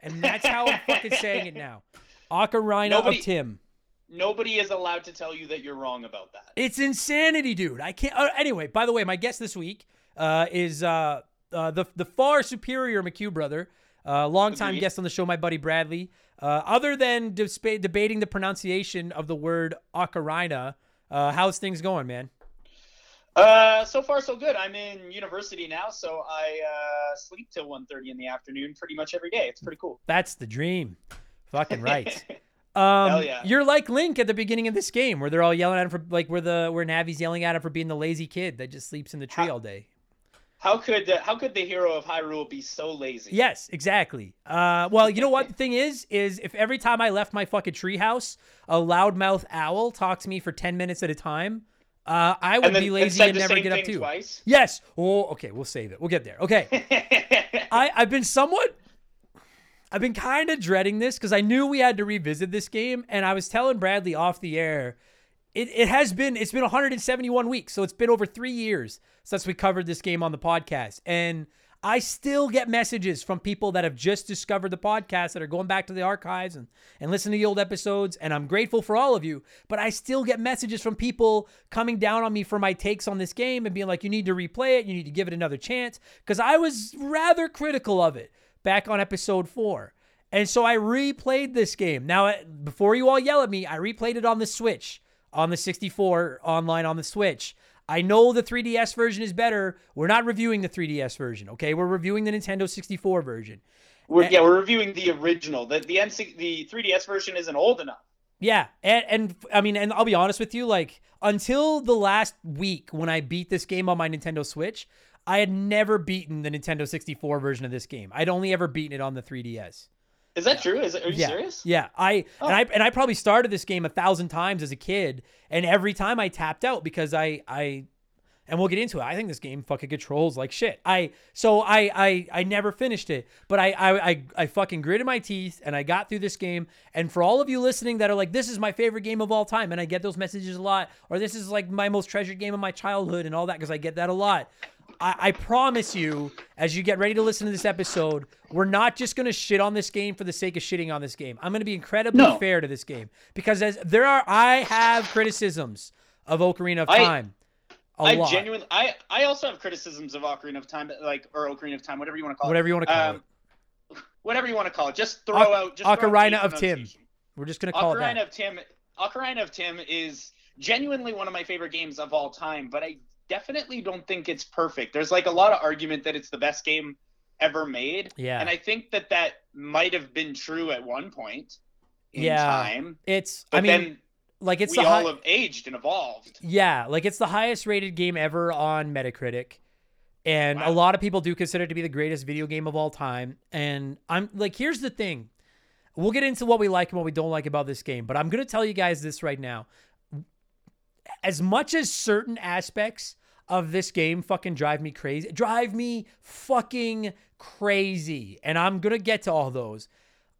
And that's how I'm fucking saying it now. Ocarina Nobody- of Tim. Nobody is allowed to tell you that you're wrong about that. It's insanity, dude. I can't. Uh, anyway, by the way, my guest this week uh, is uh, uh, the the far superior McHugh brother, uh, longtime Agreed. guest on the show, my buddy Bradley. Uh, other than dispa- debating the pronunciation of the word ocarina, uh, how's things going, man? Uh, so far so good. I'm in university now, so I uh, sleep till 1.30 in the afternoon pretty much every day. It's pretty cool. That's the dream. Fucking right. Um, Hell yeah. You're like Link at the beginning of this game, where they're all yelling at him for like where the where Navi's yelling at him for being the lazy kid that just sleeps in the tree Ha- all day. How could uh, how could the hero of Hyrule be so lazy? Yes, exactly. Uh, well, you know what the thing is is if every time I left my fucking treehouse, a loudmouth owl talked to me for ten minutes at a time, uh, I would then be lazy and never get up to. twice. Yes. Oh, okay. We'll save it. We'll get there. Okay. I I've been somewhat. I've been kind of dreading this because I knew we had to revisit this game, and I was telling Bradley off the air. It, it has been it's been 171 weeks, so it's been over three years since we covered this game on the podcast, and I still get messages from people that have just discovered the podcast that are going back to the archives and and listening to the old episodes, and I'm grateful for all of you. But I still get messages from people coming down on me for my takes on this game and being like, "You need to replay it, you need to give it another chance," because I was rather critical of it back on episode four. And so I replayed this game. Now, before you all yell at me, I replayed it on the Switch, on the 64 online on the Switch. I know the 3DS version is better. We're not reviewing the 3DS version, okay? We're reviewing the Nintendo 64 version. We're, yeah, we're reviewing the original. The the NC, the 3DS version isn't old enough. Yeah, and, and I mean, and I'll be honest with you, like until the last week when I beat this game on my Nintendo Switch, I had never beaten the Nintendo 64 version of this game. I'd only ever beaten it on the 3DS. Is that true? Is it, are you yeah. serious? Yeah, I Oh. and I and I probably started this game a thousand times as a kid, and every time I tapped out because I I and we'll get into it. I think this game fucking controls like shit. I so I I I never finished it, but I I I, I fucking gritted my teeth and I got through this game. And for all of you listening that are like, this is my favorite game of all time, and I get those messages a lot, or this is like my most treasured game of my childhood and all that because I get that a lot. I, I promise you, as you get ready to listen to this episode, we're not just going to shit on this game for the sake of shitting on this game. I'm going to be incredibly No. fair to this game because as there are, I have criticisms of Ocarina of Time. A I lot. genuinely, I I also have criticisms of Ocarina of Time, like or Ocarina of Time, whatever you want to call Whatever it. you wanna call Um, Whatever you want to call it. Just throw Oc- out. Just throw out Ocarina of Tim. We're just going to call it Ocarina that. of Tim. Ocarina of Tim is genuinely one of my favorite games of all time, but I definitely don't think it's perfect. There's like a lot of argument that it's the best game ever made, Yeah. and I think that that might have been true at one point in Yeah. time. It's, But I mean, then like it's we the all hi- have aged and evolved. Yeah, like it's the highest rated game ever on Metacritic. And a lot of people do consider it to be the greatest video game of all time. And I'm like, here's the thing. We'll get into what we like and what we don't like about this game, but I'm going to tell you guys this right now. As much as certain aspects of this game fucking drive me crazy, drive me fucking crazy, and I'm going to get to all those.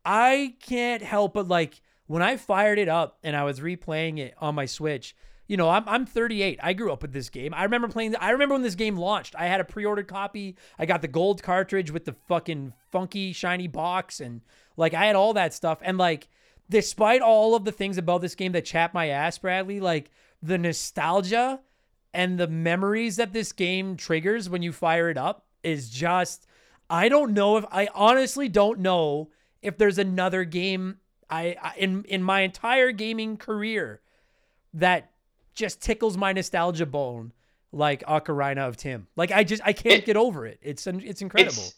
I can't help but like when I fired it up and I was replaying it on my Switch. You know, I'm I'm 38. I grew up with this game. I remember playing. I remember when this game launched. I had a pre-ordered copy. I got the gold cartridge with the fucking funky shiny box, and like I had all that stuff. And like, despite all of the things about this game that chap my ass, Bradley, like the nostalgia and the memories that this game triggers when you fire it up is just I don't know if I honestly don't know if there's another game I, I in in my entire gaming career that just tickles my nostalgia bone like Ocarina of Tim. Like I just I can't It- get over it. It's it's incredible. It's,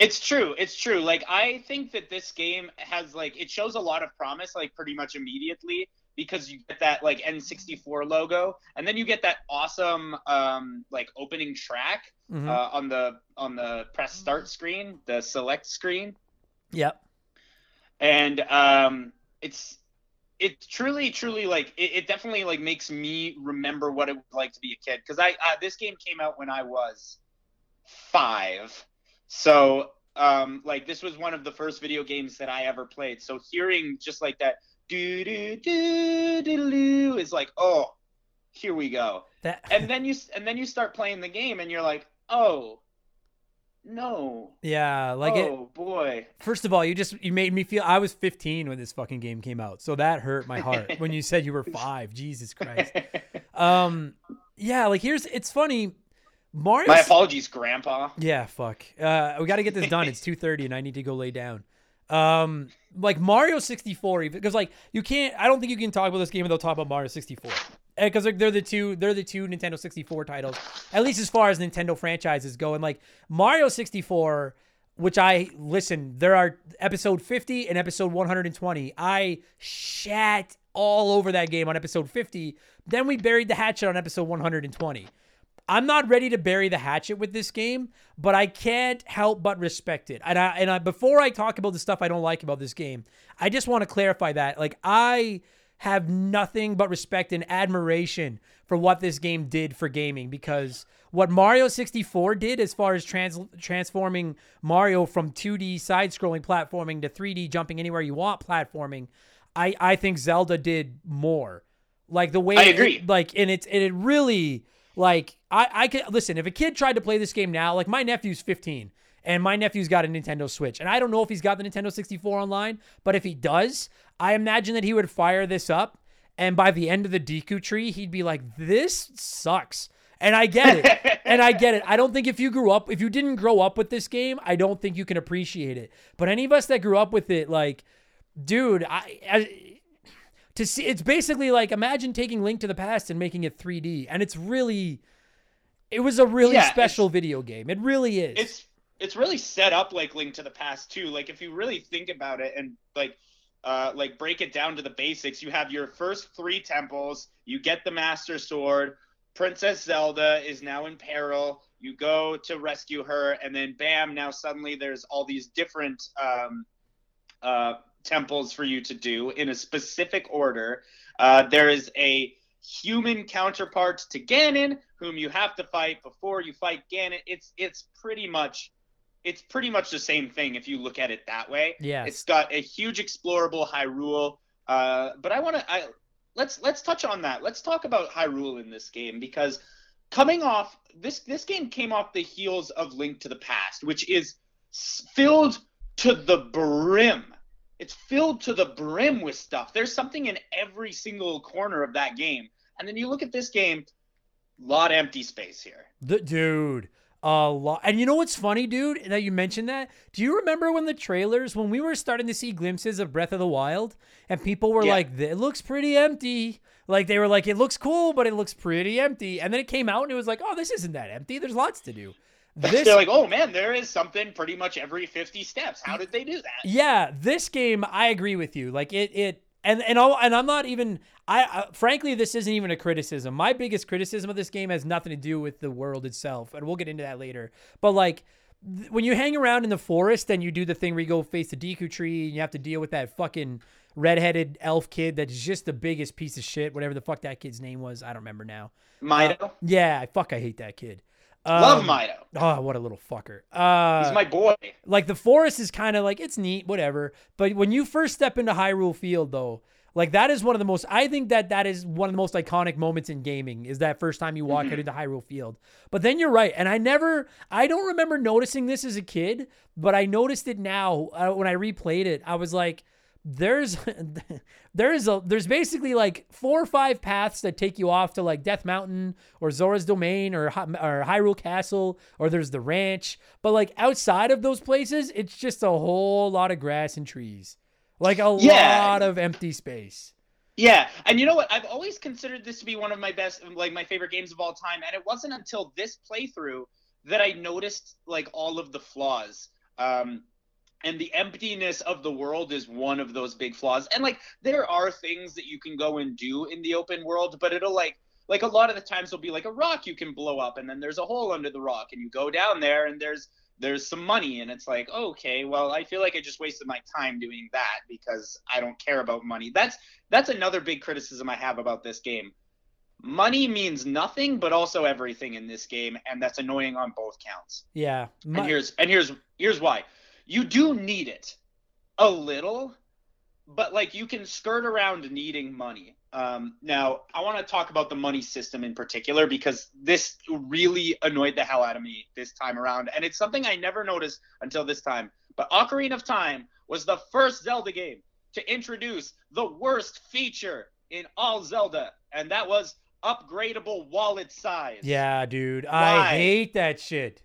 it's true. It's true. Like I think that this game has like it shows a lot of promise like pretty much immediately because you get that like N64 logo and then you get that awesome um like opening track Mhm. uh, on the on the press start screen, the select screen yep. and um it's it truly, truly like it, it definitely like makes me remember what it was like to be a kid because I uh, this game came out when I was five, so um like this was one of the first video games that I ever played. So hearing just like that do do do do do is like oh here we go That and then you and then you start playing the game and you're like oh no yeah, like it. oh boy First of all, you just you made me feel I was 15 when this fucking game came out, so that hurt my heart when you said you were five. Jesus Christ. Um, yeah, like here's it's funny. Mario. my apologies grandpa Yeah, fuck. Uh, we got to get this done. It's two thirty, and I need to go lay down. Um, like Mario sixty four, even because like you can't. I don't think you can talk about this game without talking about Mario sixty four, because like they're the two. They're the two Nintendo sixty four titles, at least as far as Nintendo franchises go. And like Mario sixty four, which I listen, there are episode fifty and episode one hundred and twenty. I shat all over that game on episode fifty. Then we buried the hatchet on episode one hundred and twenty. I'm not ready to bury the hatchet with this game, but I can't help but respect it. And I, and I, before I talk about the stuff I don't like about this game, I just want to clarify that like I have nothing but respect and admiration for what this game did for gaming because what Mario 64 did as far as trans- transforming Mario from 2D side-scrolling platforming to 3D jumping anywhere you want platforming, I I think Zelda did more. Like the way I it- agree. like and it's and it really like I I could listen if a kid tried to play this game now like my nephew's 15 and my nephew's got a Nintendo Switch and I don't know if he's got the Nintendo 64 online but if he does I imagine that he would fire this up and by the end of the Deku tree he'd be like this sucks. And I get it. And I get it. I don't think if you grew up if you didn't grow up with this game I don't think you can appreciate it. But any of us that grew up with it like dude I, I to see it's basically like imagine taking Link to the Past and making it 3D and it's really it was a really Yeah, special video game. It really is. it's it's really set up like Link to the Past too. Like if you really think about it and like uh, like break it down to the basics, you have your first three temples. You get the Master Sword. Princess Zelda is now in peril. You go to rescue her, and then bam! Now suddenly there's all these different um, uh, temples for you to do in a specific order. Uh, there is a human counterpart to Ganon, whom you have to fight before you fight Ganon. It's it's pretty much it's pretty much the same thing if you look at it that way. Yeah, It's got a huge explorable Hyrule. Uh, but I want to I let's let's touch on that. Let's talk about Hyrule in this game because coming off this this game came off the heels of Link to the Past, which is filled to the brim. It's filled to the brim with stuff. There's something in every single corner of that game. And then you look at this game, lot empty space here. The, dude, a lot. And you know what's funny, dude? That you mentioned that. Do you remember when the trailers, when we were starting to see glimpses of Breath of the Wild, and people were Yeah. like, "It looks pretty empty." Like they were like, "It looks cool, but it looks pretty empty." And then it came out, and it was like, "Oh, this isn't that empty. There's lots to do." This They're like, oh man, there is something pretty much every 50 steps. How did they do that? Yeah, this game, I agree with you. Like it, it, and and I'll, and I'm not even. I, I frankly, this isn't even a criticism. My biggest criticism of this game has nothing to do with the world itself, and we'll get into that later. But like. th- When you hang around in the forest and you do the thing where you go face the Deku tree and you have to deal with that fucking redheaded elf kid that's just the biggest piece of shit, whatever the fuck that kid's name was, I don't remember now. Mido. Uh, yeah, fuck, I hate that kid. Love Um, Mido. Oh, what a little fucker. Uh, He's my boy. like the forest is kind of like it's neat, whatever. But when you first step into Hyrule Field, though, like that is one of the most. I think that that is one of the most iconic moments in gaming. Is that first time you walk out into Hyrule Field. But then you're right, and I never, I don't remember noticing this as a kid, but I noticed it now uh, when I replayed it. I was like, there's there's a there's basically like four or five paths that take you off to like Death Mountain or Zora's Domain or or Hyrule Castle or there's the ranch. But like outside of those places, it's just a whole lot of grass and trees. Like a Yeah. lot of empty space. Yeah, and you know what? I've always considered this to be one of my best, like my favorite games of all time, and it wasn't until this playthrough that I noticed like all of the flaws. Um, and the emptiness of the world is one of those big flaws. And like there are things that you can go and do in the open world, but it'll like like a lot of the times there'll be like a rock you can blow up, and then there's a hole under the rock, and you go down there, and there's there's some money and it's like okay well i feel like i just wasted my time doing that because i don't care about money that's that's another big criticism i have about this game money means nothing but also everything in this game and that's annoying on both counts Yeah. and here's and here's here's why you do need it a little but like you can skirt around needing money um, now i want to talk about the money system in particular because this really annoyed the hell out of me this time around and it's something i never noticed until this time but ocarina of time was the first zelda game to introduce the worst feature in all zelda and that was upgradable wallet size yeah, dude. Why? I hate that shit.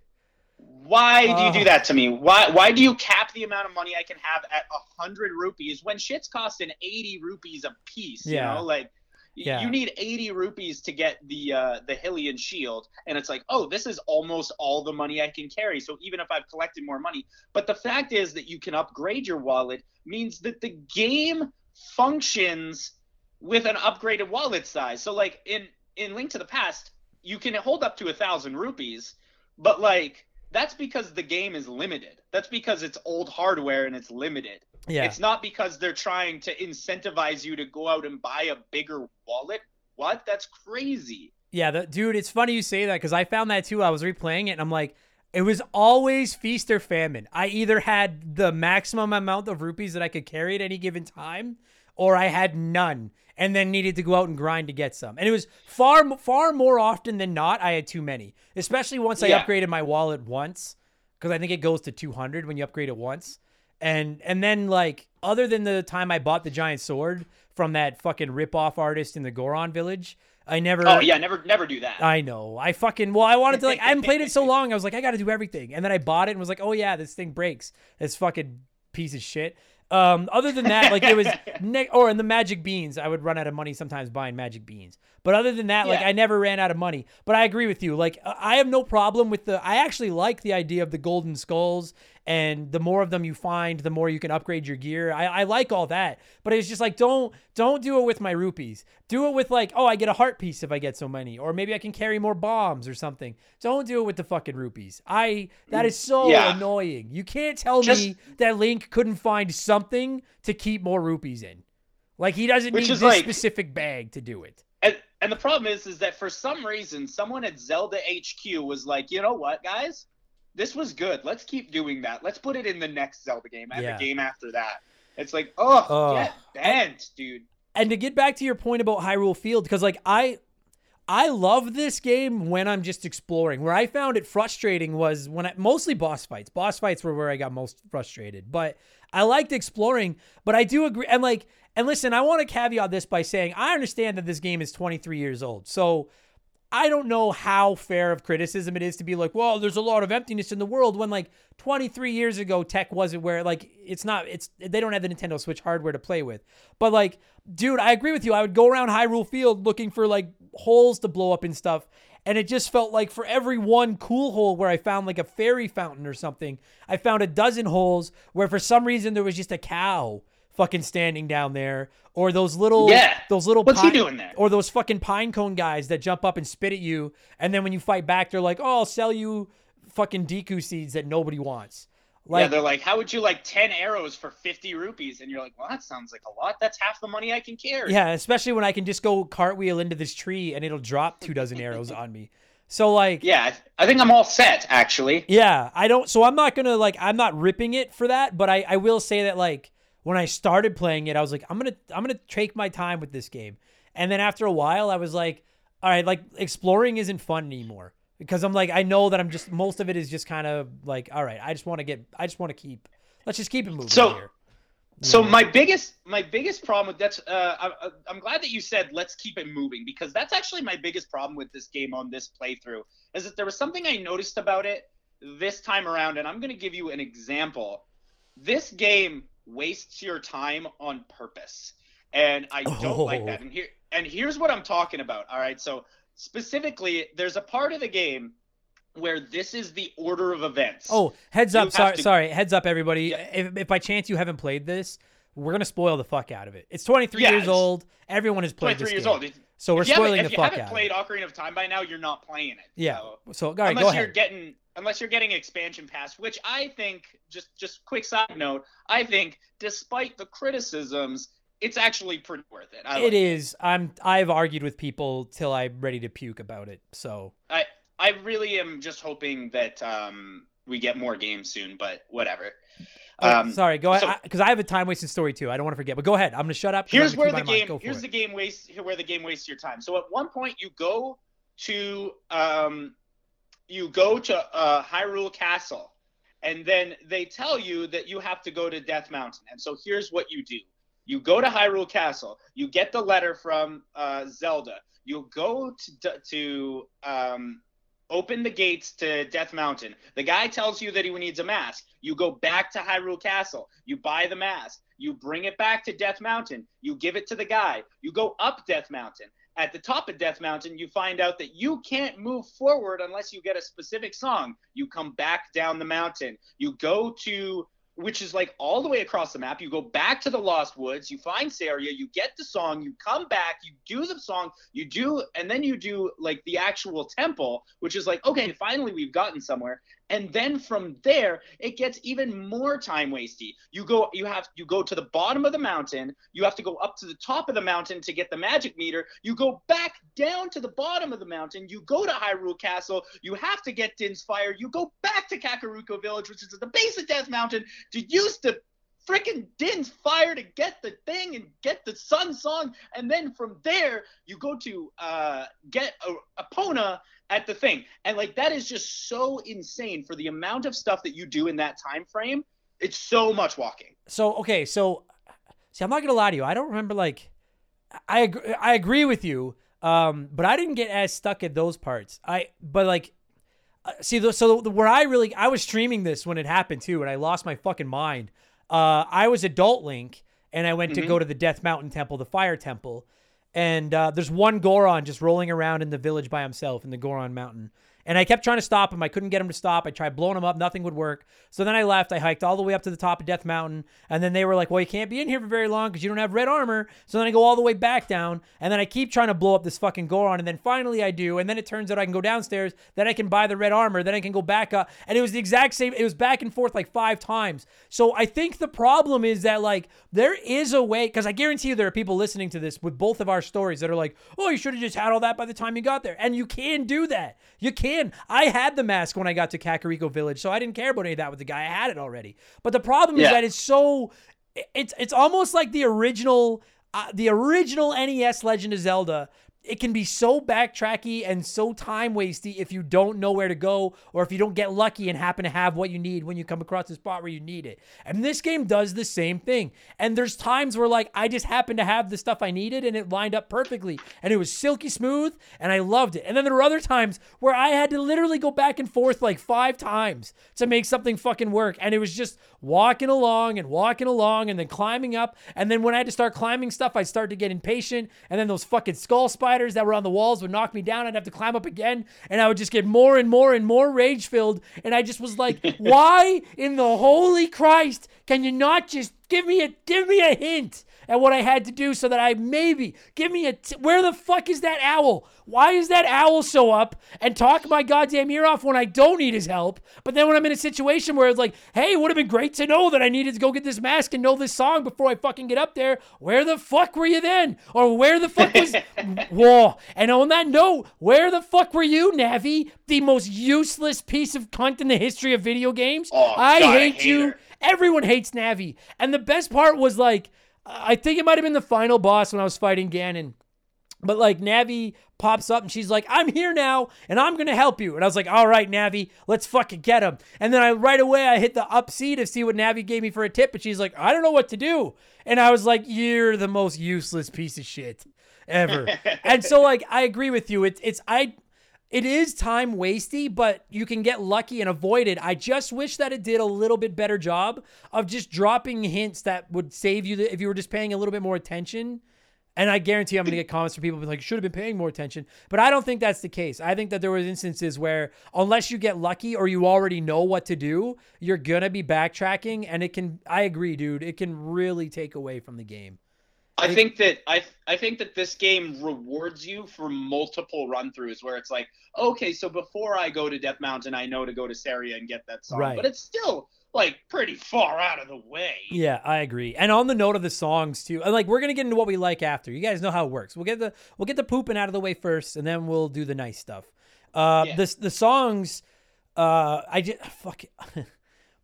Why do you do that to me? Why why do you cap the amount of money I can have at a hundred rupees when shit's costing eighty rupees a piece? You Yeah. know, like Yeah. you need eighty rupees to get the uh, the Hylian shield, and it's like, oh, this is almost all the money I can carry. So even if I've collected more money, but the fact is that you can upgrade your wallet means that the game functions with an upgraded wallet size. So like in in Link to the Past, you can hold up to a thousand rupees, but like that's because the game is limited. That's because it's old hardware and it's limited. Yeah. It's not because they're trying to incentivize you to go out and buy a bigger wallet. What? That's crazy. Yeah, the, dude, it's funny you say that because I found that too. I was replaying it and I'm like, it was always feast or famine. I either had the maximum amount of rupees that I could carry at any given time, or I had none and then needed to go out and grind to get some. And it was far, far more often than not, I had too many, especially once I Yeah. upgraded my wallet once because I think it goes to 200 when you upgrade it once. And and then like other than the time I bought the giant sword from that fucking rip-off artist in the Goron village, I never Oh yeah, never never do that. I know. I fucking well, I wanted to like I haven't played it so long. I was like, I got to do everything, and then I bought it and was like, oh yeah, this thing breaks. This fucking piece of shit. Um, other than that, like it was, ne- or in the magic beans, I would run out of money sometimes buying magic beans. But other than that, like I never ran out of money. But I agree with you. Like I have no problem with the. I actually like the idea of the golden skulls, and the more of them you find, the more you can upgrade your gear. I, I like all that. But it's just like don't don't do it with my rupees. Do it with like, oh, I get a heart piece if I get so many, or maybe I can carry more bombs or something. Don't do it with the fucking rupees. I that is so Yeah. annoying. You can't tell Just- me that Link couldn't find something to keep more rupees in. Like he doesn't need is this like- specific bag to do it. And and the problem is is that for some reason someone at Zelda HQ was like, you know what, guys? This was good. Let's keep doing that. Let's put it in the next Zelda game and Yeah. the game after that. It's like, oh, get bent, dude. and to get back to your point about Hyrule Field, because like I, I love this game when I'm just exploring. Where I found it frustrating was when I mostly boss fights. Boss fights were where I got most frustrated. But I liked exploring. But I do agree. And like, and listen, I want to caveat this by saying I understand that this game is 23 years old. So I don't know how fair of criticism it is to be like, well, there's a lot of emptiness in the world when like 23 years ago tech wasn't where like it's not it's they don't have the Nintendo Switch hardware to play with. But like, dude, I agree with you. I would go around Hyrule Field looking for like holes to blow up and stuff. And it just felt like for every one cool hole where I found like a fairy fountain or something, I found a dozen holes where for some reason there was just a cow fucking standing down there or those little Yeah. those little What's he pine- doing there? or those fucking pine cone guys that jump up and spit at you, and then when you fight back, they're like, "Oh, I'll sell you fucking Deku seeds that nobody wants." yeah, Like, they're like, how would you like 10 arrows for 50 rupees? And you're like, well, that sounds like a lot. That's half the money I can carry. yeah, especially when I can just go cartwheel into this tree and it'll drop two dozen arrows on me. So like, Yeah, I think I'm all set, actually. Yeah, I don't. So I'm not gonna like. I'm not ripping it for that, but I I will say that like when I started playing it, I was like, I'm gonna I'm gonna take my time with this game, and then after a while, I was like, all right, like exploring isn't fun anymore because I'm like I know that I'm just most of it is just kind of like all right, I just want to get I just want to keep let's just keep it moving So- here. So my biggest my biggest problem with that's uh, I, I'm glad that you said let's keep it moving because that's actually my biggest problem with this game on this playthrough is that there was something I noticed about it this time around and I'm going to give you an example. This game wastes your time on purpose and I don't like Oh. that. And here and here's what I'm talking about. All right, so specifically there's a part of the game where this is the order of events. Oh, heads You up! Sorry, to- sorry. Heads up, everybody. Yeah. If, if by chance you haven't played this, we're gonna spoil the fuck out of it. It's 23 Yeah, years it's old. Everyone has played 23 this years game. old. It's- So we're if you haven't- spoiling the if you haven't played Ocarina of Time by now, you're not playing it. yeah. So, So all right, unless go you're ahead. getting unless you're getting expansion pass, which I think just just quick side note, I think despite the criticisms, it's actually pretty worth it. I It like is. I'm. I've argued with people till I'm ready to puke about it. So I I really am just hoping that um we get more games soon, but whatever. Um, sorry, go ahead. so- Because I, have a time wasting story too. I don't want to forget. But go ahead. I'm gonna shut up. Here's where the game here's it. the game waste where the game wastes your time so at one point you go to um you go to uh hyrule castle and then they tell you that you have to go to death mountain and so here's what you do you go to hyrule castle you get the letter from uh zelda you go to to um open the gates to Death Mountain. The guy tells you that he needs a mask. You go back to Hyrule Castle. You buy the mask. You bring it back to Death Mountain. You give it to the guy. You go up Death Mountain. At the top of Death Mountain, you find out that you can't move forward unless you get a specific song. You come back down the mountain. You go to which is like all the way across the map. You go back to the Lost Woods, you find Saria, you get the song, you come back, you do the song, you do, and then you do like the actual temple, which is like, okay, finally we've gotten somewhere. And then from there, it gets even more time wasty. You go, you have, you go to the bottom of the mountain. You have to go up to the top of the mountain to get the magic meter. You go back down to the bottom of the mountain. You go to Hyrule Castle. You have to get Din's Fire. You go back to Kakariko Village, which is at the base of Death Mountain, to use the freaking Din's Fire to get the thing and get the Sun Song. And then from there, you go to uh, get a, Epona at the thing. And like that is just so insane for the amount of stuff that you do in that time frame. It's so much walking. So okay, so see, I'm not gonna lie to you. I don't remember like I agree, I agree with you, um, but I didn't get as stuck at those parts. I but like uh, see, so where I really I was streaming this when it happened too, and I lost my fucking mind. Uh, I was adult Link, and I went to go to the Death Mountain Temple, the Fire Temple, and uh, there's one Goron just rolling around in the village by himself in the Goron Mountain. And I kept trying to stop him. I couldn't get him to stop. I tried blowing him up. Nothing would work. So then I left. I hiked all the way up to the top of Death Mountain. And then they were like, well, you can't be in here for very long because you don't have red armor. So then I go all the way back down. And then I keep trying to blow up this fucking Goron. And then finally I do. And then it turns out I can go downstairs. Then I can buy the red armor. Then I can go back up. And it was the exact same. It was back and forth like five times. So I think the problem is that, like, there is a way. Because I guarantee you there are people listening to this with both of our stories that are like, oh, you should have just had all that by the time you got there. And you can do that. You can. I had the mask when I got to Kakariko Village, so I didn't care about any of that with the guy. I had it already. But the problem is that it's so it's it's almost like the original uh, the original NES Legend of Zelda. It can be so backtracky and so time wasty if you don't know where to go or if you don't get lucky and happen to have what you need when you come across the spot where you need it. And this game does the same thing. And there's times where like I just happened to have the stuff I needed and it lined up perfectly and it was silky smooth and I loved it. And then there were other times where I had to literally go back and forth like five times to make something fucking work. And it was just walking along and walking along and then climbing up. And then when I had to start climbing stuff, I'd start to get impatient. And then those fucking skull spiders that were on the walls would knock me down. I'd have to climb up again. And I would just get more and more and more rage filled. And I just was like, why in the holy Christ can you not just give me a give me a hint at what I had to do so that I maybe give me a t- where the fuck is that owl? Why is that owl show up and talk my goddamn ear off when I don't need his help? But then when I'm in a situation where it's like, hey, it would have been great to know that I needed to go get this mask and know this song before I fucking get up there. Where the fuck were you then? Or where the fuck was Whoa. And on that note, where the fuck were you, Navi? The most useless piece of cunt in the history of video games. Oh, I God, I hate hate you. Everyone hates Navi. And the best part was like, I think it might have been the final boss when I was fighting Ganon. But like Navi pops up and she's like, I'm here now and I'm gonna help you. And I was like, all right, Navi, let's fucking get him. And then I right away I hit the up C to see what Navi gave me for a tip, and she's like, I don't know what to do. And I was like, You're the most useless piece of shit ever. and so like I agree with you. It's it's I it is time wasty, but you can get lucky and avoid it. I just wish that it did a little bit better job of just dropping hints that would save you the, if you were just paying a little bit more attention. And I guarantee I'm going to get comments from people like, should have been paying more attention. But I don't think that's the case. I think that there was instances where unless you get lucky or you already know what to do, you're going to be backtracking. And it can, I agree, dude, it can really take away from the game. I think that I I think that this game rewards you for multiple run throughs where it's like, okay, so before I go to Death Mountain, I know to go to Saria and get that song, Right. but it's still like pretty far out of the way. Yeah, I agree. And on the note of the songs too, like we're gonna get into what we like after. You guys know how it works. We'll get the we'll get the pooping out of the way first, and then we'll do the nice stuff. Uh, Yeah. the the songs, uh, I just fuck it.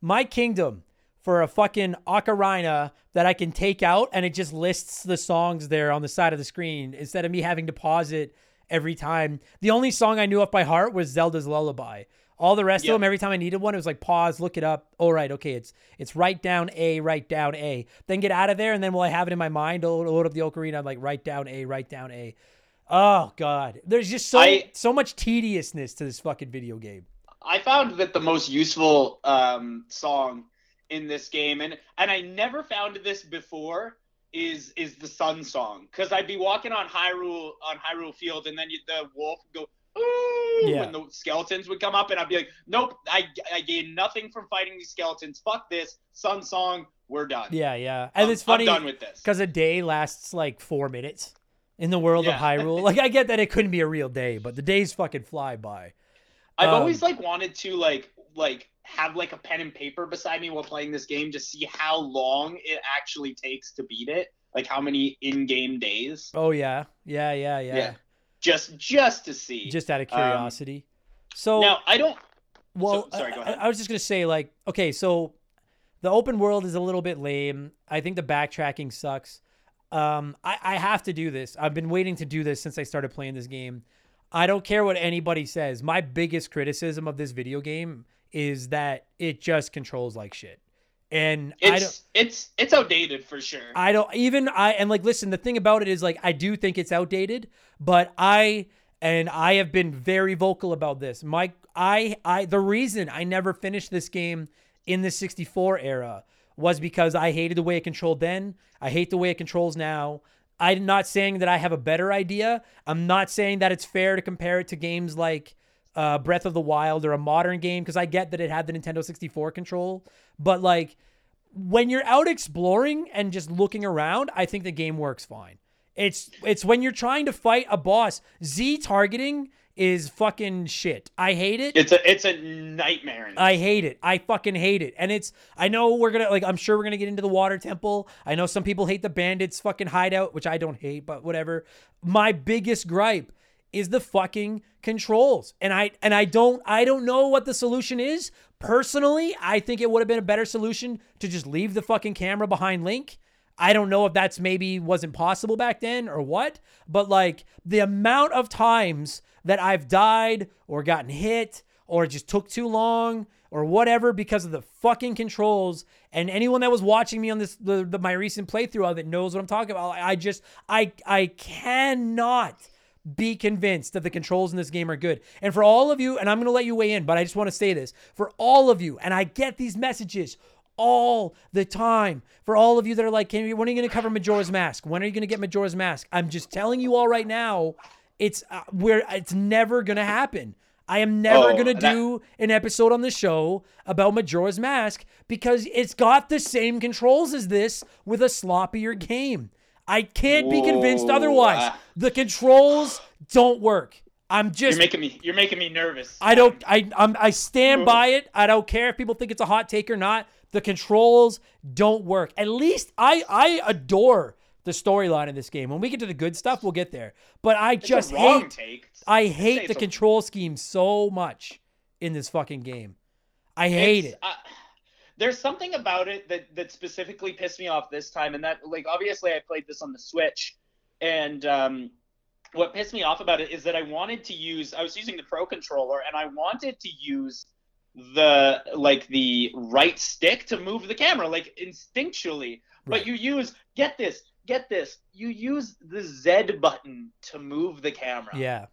my kingdom for a fucking ocarina that I can take out, and it just lists the songs there on the side of the screen instead of me having to pause it every time. The only song I knew off by heart was Zelda's Lullaby. All the rest of them, every time I needed one, it was like pause, look it up. All right, okay, it's it's write down A, write down A. Then get out of there, and then while I have it in my mind, I'll load up the ocarina. I'm like write down A, write down A. Oh god, there's just so I- so much tediousness to this fucking video game. I found that the most useful um, song in this game, and and I never found this before, is is the Sun song. Because I'd be walking on Hyrule on Hyrule Field, and then you, the wolf would go. Ooh, Yeah. when the skeletons would come up, and I'd be like, "Nope, I, I gained nothing from fighting these skeletons. Fuck this, Sun Song. We're done. Yeah, yeah, and I'm- it's funny I'm done with this. because a day lasts like four minutes in the world of Yeah. Hyrule. Like I get that it couldn't be a real day, but the days fucking fly by. I've Um, always like wanted to like like have like a pen and paper beside me while playing this game to see how long it actually takes to beat it, like how many in-game days, Oh yeah, yeah, yeah, yeah. Yeah. just just to see. Just out of Um, curiosity. so now I don't. Well, So- sorry, I- go I, ahead. I was just gonna say, like, okay, so the open world is a little bit lame. I think the backtracking sucks. Um, I, I have to do this. I've been waiting to do this since I started playing this game. I don't care what anybody says. My biggest criticism of this video game is that it just controls like shit. And I don't It's it's it's outdated for sure. I don't even I and like listen, the thing about it is like I do think it's outdated, but I and I have been very vocal about this. My I I the reason I never finished this game in the 64 era was because I hated the way it controlled then. I hate the way it controls now. I'm not saying that I have a better idea. I'm not saying that it's fair to compare it to games like uh, Breath of the Wild or a modern game because I get that it had the Nintendo 64 control, but like when you're out exploring and just looking around, I think the game works fine. It's it's when you're trying to fight a boss, Z targeting is fucking shit. I hate it. It's a it's a nightmare. I hate it. I fucking hate it. And it's I know we're gonna like I'm sure we're gonna get into the water temple. I know some people hate the bandits fucking hideout, which I don't hate, but whatever. My biggest gripe is the fucking controls. And I and I don't I don't know what the solution is. Personally, I think it would have been a better solution to just leave the fucking camera behind Link. I don't know if that's maybe wasn't possible back then or what, but like the amount of times that I've died or gotten hit or it just took too long or whatever because of the fucking controls. And anyone that was watching me on this the, the my recent playthrough of it knows what I'm talking about. I just I I cannot be convinced that the controls in this game are good. And for all of you, and I'm going to let you weigh in, but I just want to say this for all of you, and I get these messages all the time. For all of you that are like, Can you, when are you going to cover Majora's Mask? When are you going to get Majora's Mask? I'm just telling you all right now, it's uh, where it's never going to happen. I am never Oh, going to that- do an episode on the show about Majora's Mask because it's got the same controls as this with a sloppier game. I can't be convinced otherwise. ah. The controls don't work. I'm just You're making me you're making me nervous. I don't I I'm, I stand by it. I don't care if people think it's a hot take or not. The controls don't work. At least I I adore the storyline in this game. When we get to the good stuff, we'll get there. But I It's just hate take. I hate the it's a- control scheme so much in this fucking game. I hate It's, it. uh, there's something about it that that specifically pissed me off this time, and that like obviously I played this on the Switch, and um, what pissed me off about it is that I wanted to use I was using the Pro controller, and I wanted to use the like the right stick to move the camera like instinctually, Right. but you use get this get this you use the Z button to move the camera. Yeah.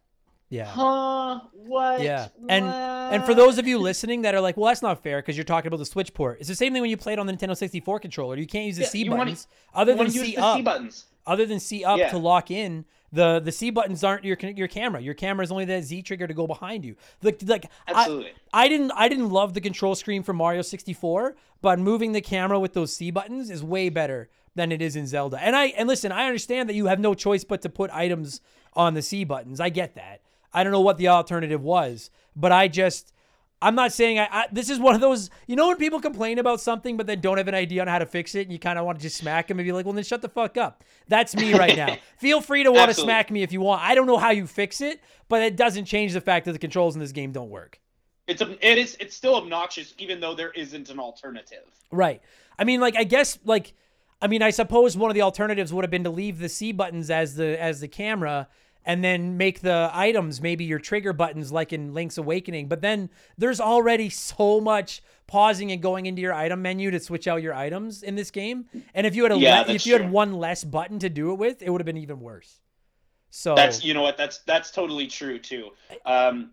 Yeah. Huh? What? Yeah. And and for those of you listening that are like, well, that's not fair because you're talking about the Switch port. It's the same thing when you played on the Nintendo 64 controller. You can't use the Yeah, C you wanna- buttons other than C the up. C buttons. other than C up Yeah. to lock in, the the C buttons aren't your your camera. Your camera is only that Z trigger to go behind you. Like like Absolutely. I, I didn't I didn't love the control screen for Mario 64, but moving the camera with those C buttons is way better. than it is in Zelda. And I and listen, I understand that you have no choice but to put items on the C buttons. I get that. I don't know what the alternative was, but I just I'm not saying I, I, This is one of those. You know when people complain about something, but then don't have an idea on how to fix it, and you kind of want to just smack them and be like, "Well, then shut the fuck up." That's me right now. Feel free to want to smack me if you want. I don't know how you fix it, but it doesn't change the fact that the controls in this game don't work. It's it is it's still obnoxious even though there isn't an alternative. Right. I mean, like I guess like I mean, I suppose one of the alternatives would have been to leave the C buttons as the as the camera and then make the items maybe your trigger buttons like in Link's Awakening. But then there's already so much pausing and going into your item menu to switch out your items in this game. And if you had a Yeah, le- if you had true. one less button to do it with, it would have been even worse. So That's you know what that's that's totally true too. Um,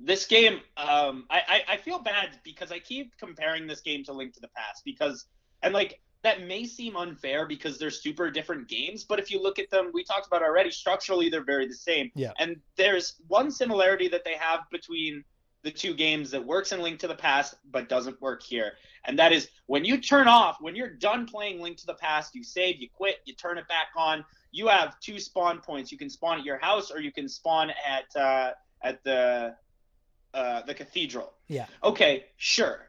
this game, um, I, I I feel bad because I keep comparing this game to Link to the Past because and like that may seem unfair because they're super different games, but if you look at them, we talked about already structurally they're very the same. Yeah. And there's one similarity that they have between the two games that works in Link to the Past but doesn't work here. And that is when you turn off, when you're done playing Link to the Past, you save, you quit, you turn it back on. You have two spawn points. You can spawn at your house or you can spawn at uh, at the uh, the cathedral. yeah. Okay, sure.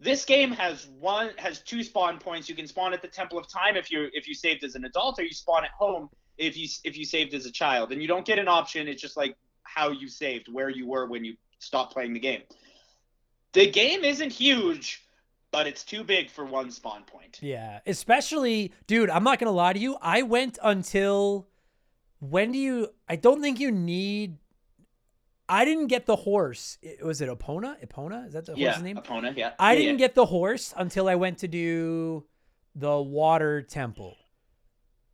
This game has one has two spawn points. You can spawn at the Temple of Time if you if you saved as an adult, or you spawn at home if you if you saved as a child. And you don't get an option. It's just like how you saved, where you were when you stopped playing the game. The game isn't huge, but it's too big for one spawn point. Yeah, especially, dude. I'm not gonna lie to you. I went until when do you? I don't think you need. I didn't get the horse. It- Was it Epona? Epona is that the yeah, horse's name? Epona. Yeah, I Yeah, didn't yeah. get the horse until I went to do the water temple.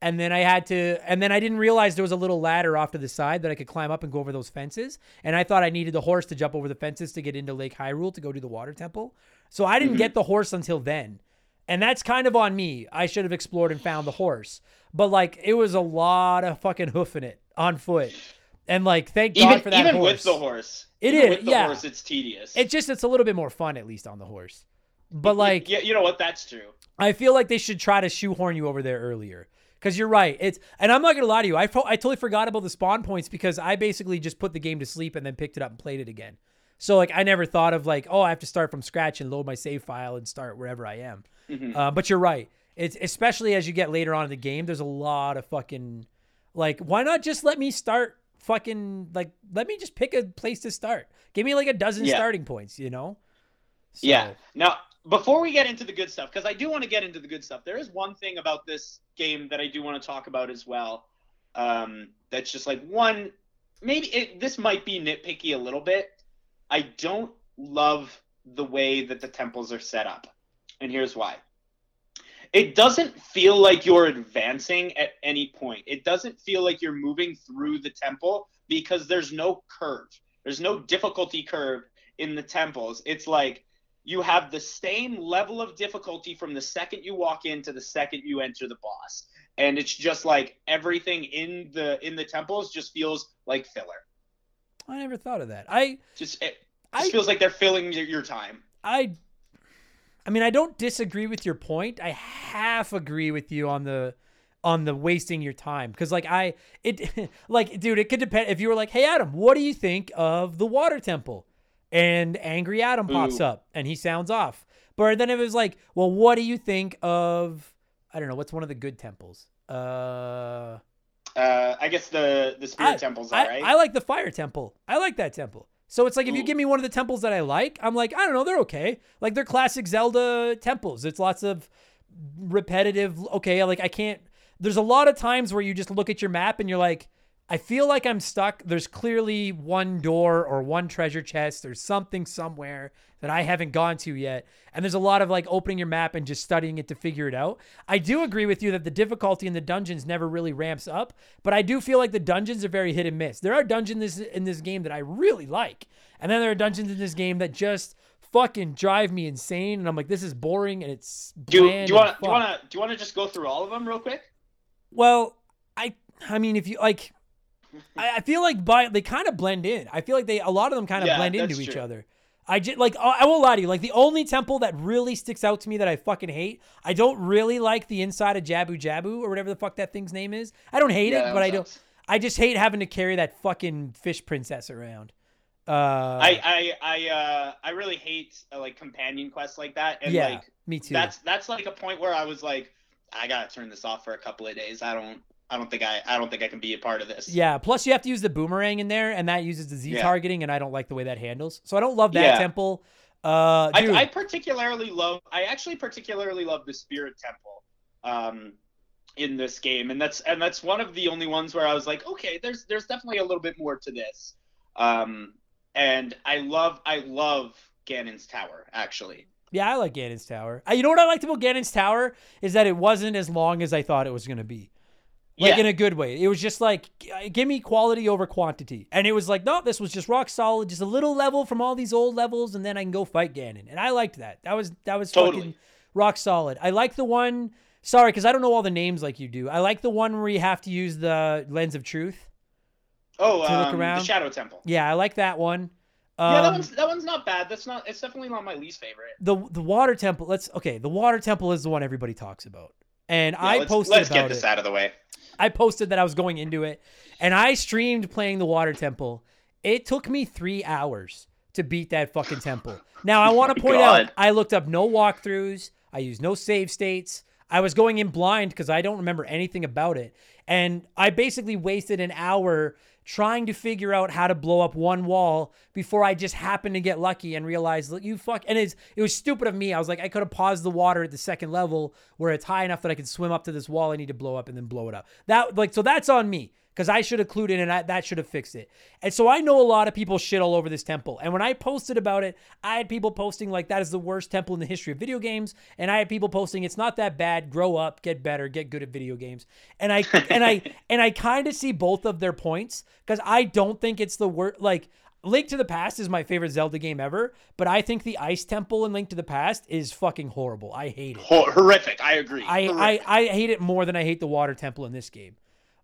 And then I had to, and then I didn't realize there was a little ladder off to the side that I could climb up and go over those fences. And I thought I needed the horse to jump over the fences to get into Lake Hyrule to go to the water temple. So I didn't mm-hmm. get the horse until then. And that's kind of on me. I should have explored and found the horse. But like, it was a lot of fucking hoofing it on foot. And like, thank God even for that even horse. with the horse. It is, With the yeah. horse, it's tedious. It's just it's a little bit more fun at least on the horse. But like yeah, you know what? That's true. I feel like they should try to shoehorn you over there earlier. Cause you're right. It's and I'm not gonna lie to you. I pro- I totally forgot about the spawn points because I basically just put the game to sleep and then picked it up and played it again. So like I never thought of like oh I have to start from scratch and load my save file and start wherever I am. Mm-hmm. Uh, but you're right. It's especially as you get later on in the game. There's a lot of fucking like why not just let me start fucking like let me just pick a place to start. Give me like a dozen Yeah. starting points. You know. So- Yeah. Now, before we get into the good stuff, because I do want to get into the good stuff, there is one thing about this game that I do want to talk about as well. Um, that's just like one, maybe it, this might be nitpicky a little bit. I don't love the way that the temples are set up, and here's why. It doesn't feel like you're advancing at any point. It doesn't feel like you're moving through the temple because there's no curve. There's no difficulty curve in the temples. It's like you have the same level of difficulty from the second you walk in to the second you enter the boss. And it's just like everything in the in the temples just feels like filler. I never thought of that. I Just it I- feels like they're filling your, your time. I I mean I don't disagree with your point. I half agree with you on the on the wasting your time cuz like I it like dude it could depend if you were like, "Hey Adam, what do you think of the water temple?" And angry Adam pops Ooh. up and he sounds off. But then if it was like, "Well, what do you think of I don't know, what's one of the good temples?" Uh Uh, I guess the the spirit I, temples, I, all right. I like the fire temple. I like that temple. So it's like if you give me one of the temples that I like, I'm like, I don't know, they're okay. Like they're classic Zelda temples. It's lots of repetitive. Okay, like I can't. There's a lot of times where you just look at your map and you're like, I feel like I'm stuck. There's clearly one door or one treasure chest or something somewhere that I haven't gone to yet. And there's a lot of like opening your map and just studying it to figure it out. I do agree with you that the difficulty in the dungeons never really ramps up, but I do feel like the dungeons are very hit and miss. There are dungeons in this game that I really like. And then there are dungeons in this game that just fucking drive me insane and I'm like this is boring and it's do, do you want do you want to do you want to just go through all of them real quick? Well, I I mean if you like I, I feel like by they kind of blend in. I feel like they a lot of them kind of Yeah, blend into that's each other. I just like I I won't lie to you. Like the only temple that really sticks out to me that I fucking hate. I don't really like the inside of Jabu Jabu or whatever the fuck that thing's name is. I don't hate Yeah, it, but I don't. I just hate having to carry that fucking fish princess around. Uh, I I I uh I really hate uh, like companion quests like that, and yeah, like me too. that's that's like a point where I was like, I gotta turn this off for a couple of days. I don't I don't think I I don't think I can be a part of this. Yeah, plus you have to use the boomerang in there, and that uses the Z Yeah. targeting, and I don't like the way that handles. So I don't love that Yeah. temple. Uh, I, I particularly love. I actually particularly love the Spirit Temple, um, in this game, and that's and that's one of the only ones where I was like, okay, there's there's definitely a little bit more to this, um, and I love I love Ganon's Tower actually. yeah, I like Ganon's Tower. Uh, you know what I liked about Ganon's Tower is that it wasn't as long as I thought it was going to be. Like Yeah. in a good way. It was just like, uh, give me quality over quantity. And it was like, no, this was just rock solid, just a little level from all these old levels, and then I can go fight Ganon. And I liked that. That was that was Totally. fucking rock solid. I like the one. Sorry, because I don't know all the names like you do. I like the one where you have to use the lens of truth. Oh, To look um, the? Shadow Temple. Yeah, I like that one. Um, yeah, that one's that one's not bad. That's not. It's definitely not my least favorite. the the water temple. Let's okay. The water temple is the one everybody talks about, and Yeah, I let's, posted let's get this it. out of the way. I posted that I was going into it, and I streamed playing the water temple. It took me three hours to beat that fucking temple. Now I oh want to point out I looked up no walkthroughs. I used no save states. I was going in blind because I don't remember anything about it, and I basically wasted an hour trying to figure out how to blow up one wall before I just happened to get lucky and realized you fuck. And it's it was stupid of me. I was like, I could have paused the water at the second level where it's high enough that I could swim up to this wall I need to blow up and then blow it up. That like so that's on me because I should have clued in and I, that should have fixed it. And so I know a lot of people shit all over this temple. And when I posted about it, I had people posting like that is the worst temple in the history of video games, and I had people posting it's not that bad. Grow up, get better, get good at video games. And I and I and I kind of see both of their points because I don't think it's the worst. Like Link to the Past is my favorite Zelda game ever, but I think the Ice Temple in Link to the Past is fucking horrible. I hate it. Hor- horrific. I agree. I. I, I hate it more than I hate the water temple in this game.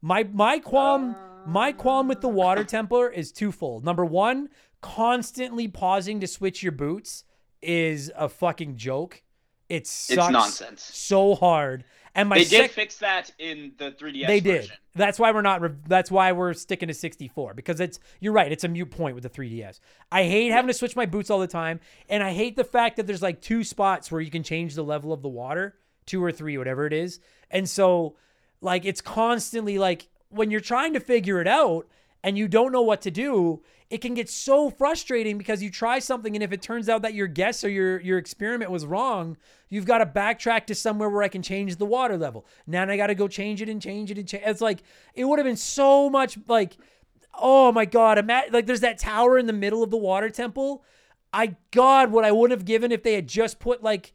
My my qualm my ah. qualm with the water templar is twofold. Number one, constantly pausing to switch your boots is a fucking joke. It sucks nonsense. so hard. And my they did sec- fix that in the 3DS. they did. That's why we're not. Re- that's why we're sticking to 64 because it's. You're right. It's a mute point with the 3DS. I hate having to switch my boots all the time, and I hate the fact that there's like two spots where you can change the level of the water, two or three, whatever it is, and so like it's constantly like when you're trying to figure it out and you don't know what to do it can get so frustrating because you try something and if it turns out that your guess or your your experiment was wrong you've got to backtrack to somewhere where i can change the water level. Now i got to go change it and change it and change it's like it would have been so much like oh my god imagine like there's that tower in the middle of the water temple. I god what i would have given if they had just put like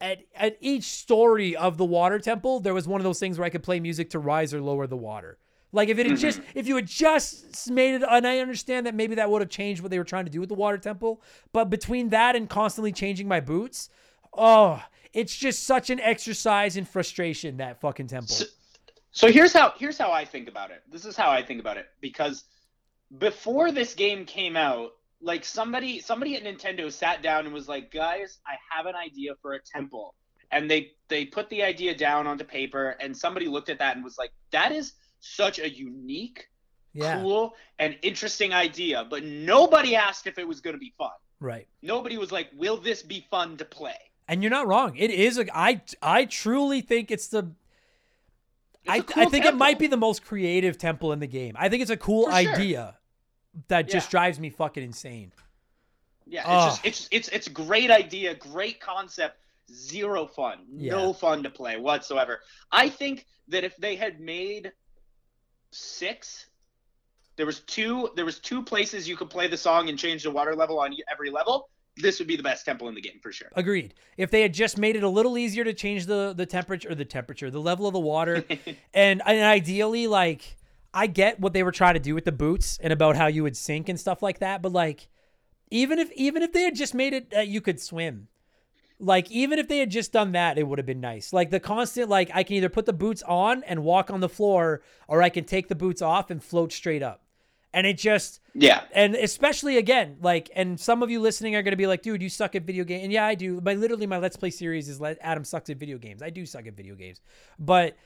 at, at each story of the water temple, there was one of those things where I could play music to rise or lower the water. Like if it had mm-hmm. just if you had just made it, and I understand that maybe that would have changed what they were trying to do with the water temple, but between that and constantly changing my boots, oh, it's just such an exercise in frustration that fucking temple. So- So here's how here's how I think about it. This is how I think about it because before this game came out, like somebody somebody at Nintendo sat down and was like, "Guys, I have an idea for a temple." And they they put the idea down onto paper and somebody looked at that and was like, "That is such a unique, yeah, cool, and interesting idea." But nobody asked if it was going to be fun. right. Nobody was like, "Will this be fun to play?" And you're not wrong. It is a I I truly think it's the It's I, cool I think it might be the most creative temple in the game. I think it's a cool For sure. That just Yeah. drives me fucking insane. Yeah, it's just it's it's it's a great idea, great concept, zero fun, Yeah. no fun to play whatsoever. I think that if they had made six, there was two there was two places you could play the song and change the water level on every level. This would be the best temple in the game for sure. Agreed. If they had just made it a little easier to change the the temperature or the temperature, the level of the water, and, and ideally, like I get what they were trying to do with the boots and about how you would sink and stuff like that, but like even if even if they had just made it uh, you could swim, like even if they had just done that, it would have been nice. Like the constant, like I can either put the boots on and walk on the floor, or I can take the boots off and float straight up. And it just Yeah. and especially again, like, and some of you listening are going to be like, dude, you suck at video games. And yeah, I do. But literally, my Let's Play series is let Adam sucks at video games. I do suck at video games. But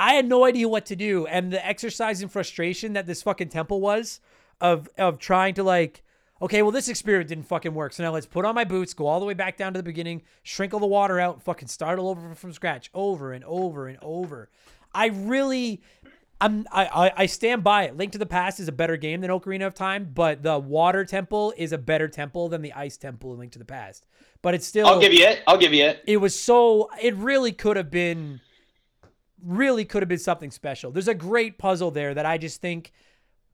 I had no idea what to do. And the exercise in frustration that this fucking temple was of, of trying to, like, okay, well, this experiment didn't fucking work. So now let's put on my boots, go all the way back down to the beginning, shrink all the water out, and fucking start all over from scratch, over and over and over. I really, I'm, I, I, I stand by it. Link to the Past is a better game than Ocarina of Time, but the Water Temple is a better temple than the Ice Temple in Link to the Past. But it's still, I'll give you it. I'll give you it. it was so, it really could have been, really could have been something special. There's a great puzzle there that I just think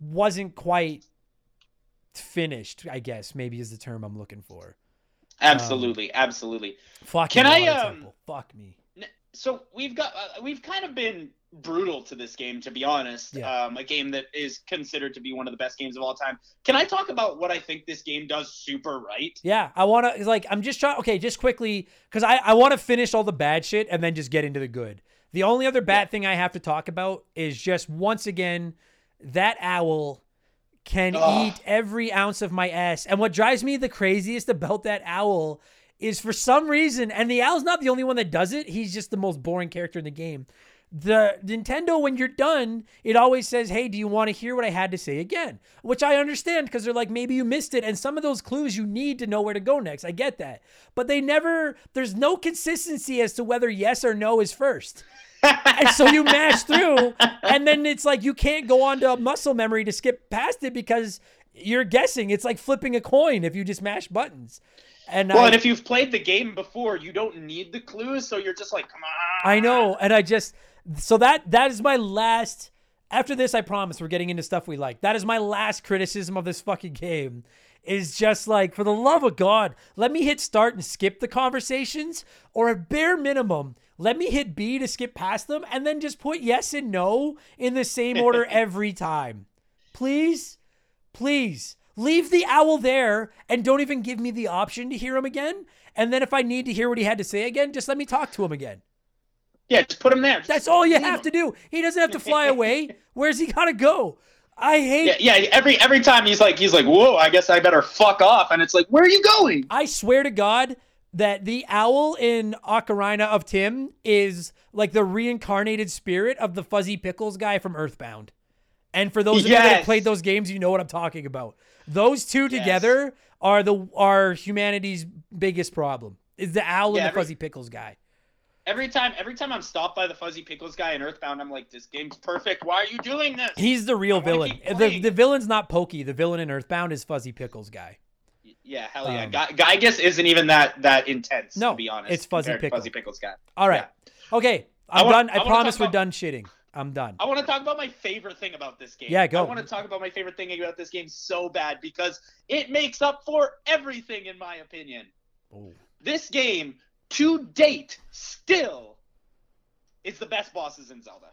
wasn't quite finished. I guess maybe is the term I'm looking for. Absolutely, absolutely. Fuck Can me, I, um, Fuck me. So we've got uh, we've kind of been brutal to this game, to be honest. Yeah. Um, a game that is considered to be one of the best games of all time. Can I talk about what I think this game does super right? Yeah, I want to like I'm just trying. Okay, just quickly because I I want to finish all the bad shit and then just get into the good. The only other bad thing I have to talk about is just once again that owl can Ugh. eat every ounce of my ass. And what drives me the craziest about that owl is for some reason, and the owl's not the only one that does it. He's just the most boring character in the game. The Nintendo, when you're done, it always says, Hey, do you want to hear what I had to say again? Which I understand because they're like, maybe you missed it. And some of those clues you need to know where to go next. I get that. But they never, there's no consistency as to whether yes or no is first. And so you mash through, and then it's like you can't go on to muscle memory to skip past it because you're guessing. It's like flipping a coin if you just mash buttons. And Well, I, and if you've played the game before, you don't need the clues, so you're just like, come on. I know, and I just so that that is my last. After this, I promise we're getting into stuff we like. That is my last criticism of this fucking game. Is just like, for the love of God, let me hit start and skip the conversations, or at bare minimum, let me hit B to skip past them, and then just put yes and no in the same order every time. Please, please leave the owl there and don't even give me the option to hear him again. And then if I need to hear what he had to say again, just let me talk to him again. Yeah, just put him there. That's all you have to do. He doesn't have to fly away. Where's he gotta go? I hate. Yeah, yeah. Every every time he's like, he's like, whoa, I guess I better fuck off. And it's like, where are you going? I swear to God that the owl in Ocarina of Time is like the reincarnated spirit of the Fuzzy Pickles guy from Earthbound. And for those of you that have played those games, you know what I'm talking about. Those two Yes. together are the are humanity's biggest problem. Is the owl Yeah, and the every- Fuzzy Pickles guy. Every time, every time I'm stopped by the Fuzzy Pickles guy in Earthbound, I'm like, this game's perfect. Why are you doing this? He's the real villain. The, the villain's not Pokey. The villain in Earthbound is Fuzzy Pickles guy. Yeah, hell yeah. Um, Guy, isn't even that that intense. No, to be honest. it's Fuzzy compared to Pickle. Fuzzy Pickles guy. All right. Okay. I'm I wanna- done. I, I promise we're about- done shitting. I'm done. I want to talk about my favorite thing about this game. Yeah, go. I want to talk about my favorite thing about this game so bad because it makes up for everything, in my opinion. Oh. This game, to date, still is the best bosses in Zelda.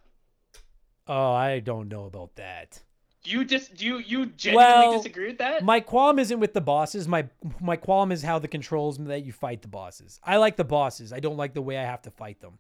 Oh, I don't know about that. Do you just do you you genuinely Well, disagree with that? My qualm isn't with the bosses. My my qualm is how the controls that you fight the bosses. I like the bosses. I don't like the way I have to fight them.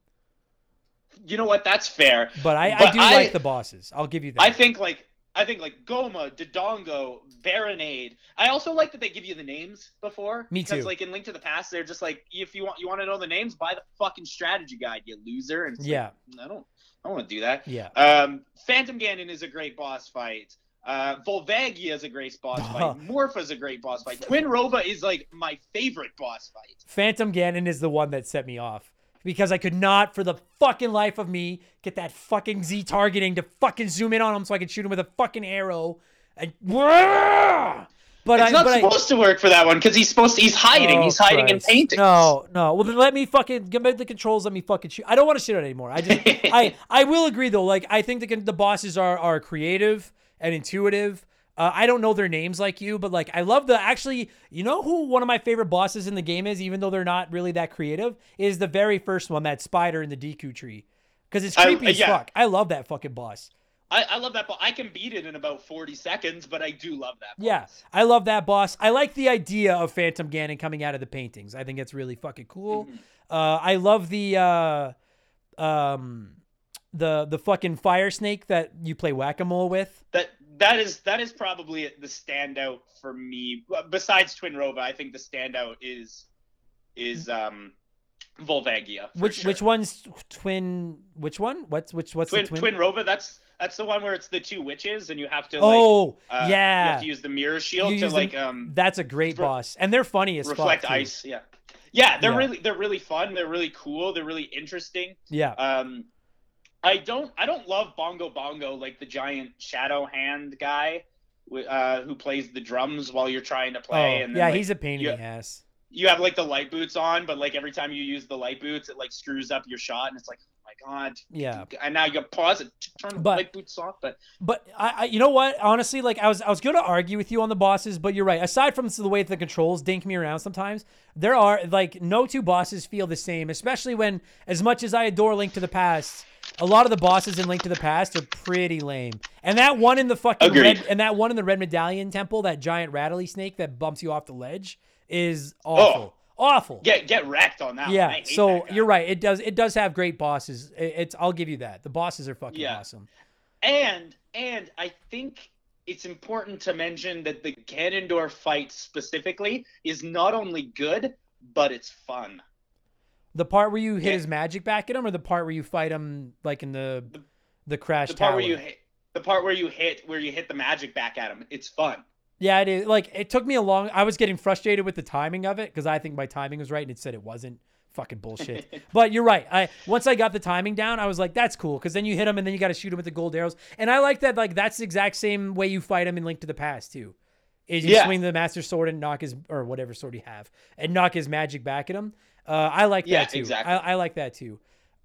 you know what? That's fair. But I, I do I- like the bosses. I'll give you that. I think like I think like Gohma, Dodongo, Barinade. I also like that they give you the names before. Me because, too. like in Link to the Past, they're just like, if you want you want to know the names, buy the fucking strategy guide, you loser. And yeah, like, I don't I want to do that. yeah. Um, Phantom Ganon is a great boss fight. Uh, Volvagia is a great boss fight. Morpha Morpha's a great boss fight. Twinrova is like my favorite boss fight. Phantom Ganon is the one that set me off because I could not, for the fucking life of me, get that fucking Z targeting to fucking zoom in on him so I could shoot him with a fucking arrow. And but It's I, not but I, supposed to work for that one because he's supposed to. He's hiding. Oh, he's hiding Christ. in paintings. No, no. Well, then let me fucking give me the controls. Let me fucking shoot. I don't want to shit on it anymore. I just, I, I will agree though. Like, I think the the bosses are are creative and intuitive. Uh, I don't know their names like you, but like I love the actually. You know who one of my favorite bosses in the game is, even though they're not really that creative, is the very first one, that spider in the Deku tree, because it's I- creepy as yeah. fuck. I love that fucking boss. I, I love that boss. I can beat it in about 40 seconds, but I do love that boss. Yeah, I love that boss. I like the idea of Phantom Ganon coming out of the paintings. I think it's really fucking cool. Mm-hmm. Uh, I love the uh, um, the the fucking fire snake that you play whack a mole with. That that is that is probably the standout for me. Besides Twinrova, I think the standout is is um Volvagia. Which sure. which one's twin? Which one? What's which what's Twin, the twin? Twinrova? That's that's the one where it's the two witches and you have to like oh uh, you yeah, have to use the mirror shield You to use the- like um that's a great re- boss, and they're funny as reflect fuck. too. ice. Yeah. Yeah, they're Yeah. really they're really fun. They're really cool. They're really interesting. Yeah, Um, I don't I don't love Bongo Bongo like the giant shadow hand guy, uh, who plays the drums while you're trying to oh play. and then, yeah, like, he's a pain in the ass. you have like the light boots on, but like every time you use the light boots, it like screws up your shot, and it's like, oh my god. Yeah. And now you pause it, to turn the But- light boots off, but But I, I, you know what? Honestly, like I was, I was going to argue with you on the bosses, but you're right. Aside from the way the controls dink me around sometimes, there are like no two bosses feel the same. Especially when, as much as I adore Link to the Past, a lot of the bosses in Link to the Past are pretty lame. And that one in the fucking Agreed. red, and that one in the Red Medallion Temple, that giant rattly snake that bumps you off the ledge, is oh, awful. Awful. get get wrecked on that. Yeah, hate so that you're right. It does. It does have great bosses. It- It's. I'll give you that. The bosses are fucking Yeah. awesome. And and I think it's important to mention that the Ganondorf fight specifically is not only good, but it's fun. The part where you hit Yeah. his magic back at him, or the part where you fight him like in the the crash The part tower. where you hit the part where you hit where you hit the magic back at him, it's fun. Yeah, it is. Like it took me a long. I was getting frustrated with the timing of it because I think my timing was right, and it said it wasn't. Fucking bullshit. but you're right. I once I got the timing down, I was like, that's cool. Because then you hit him, and then you got to shoot him with the gold arrows. And I like that. Like that's the exact same way you fight him in Link to the Past too. Is you Yeah. swing the master sword and knock his or whatever sword you have, and knock his magic back at him. Uh, I like Yeah, that too. exactly. I, I like that too. you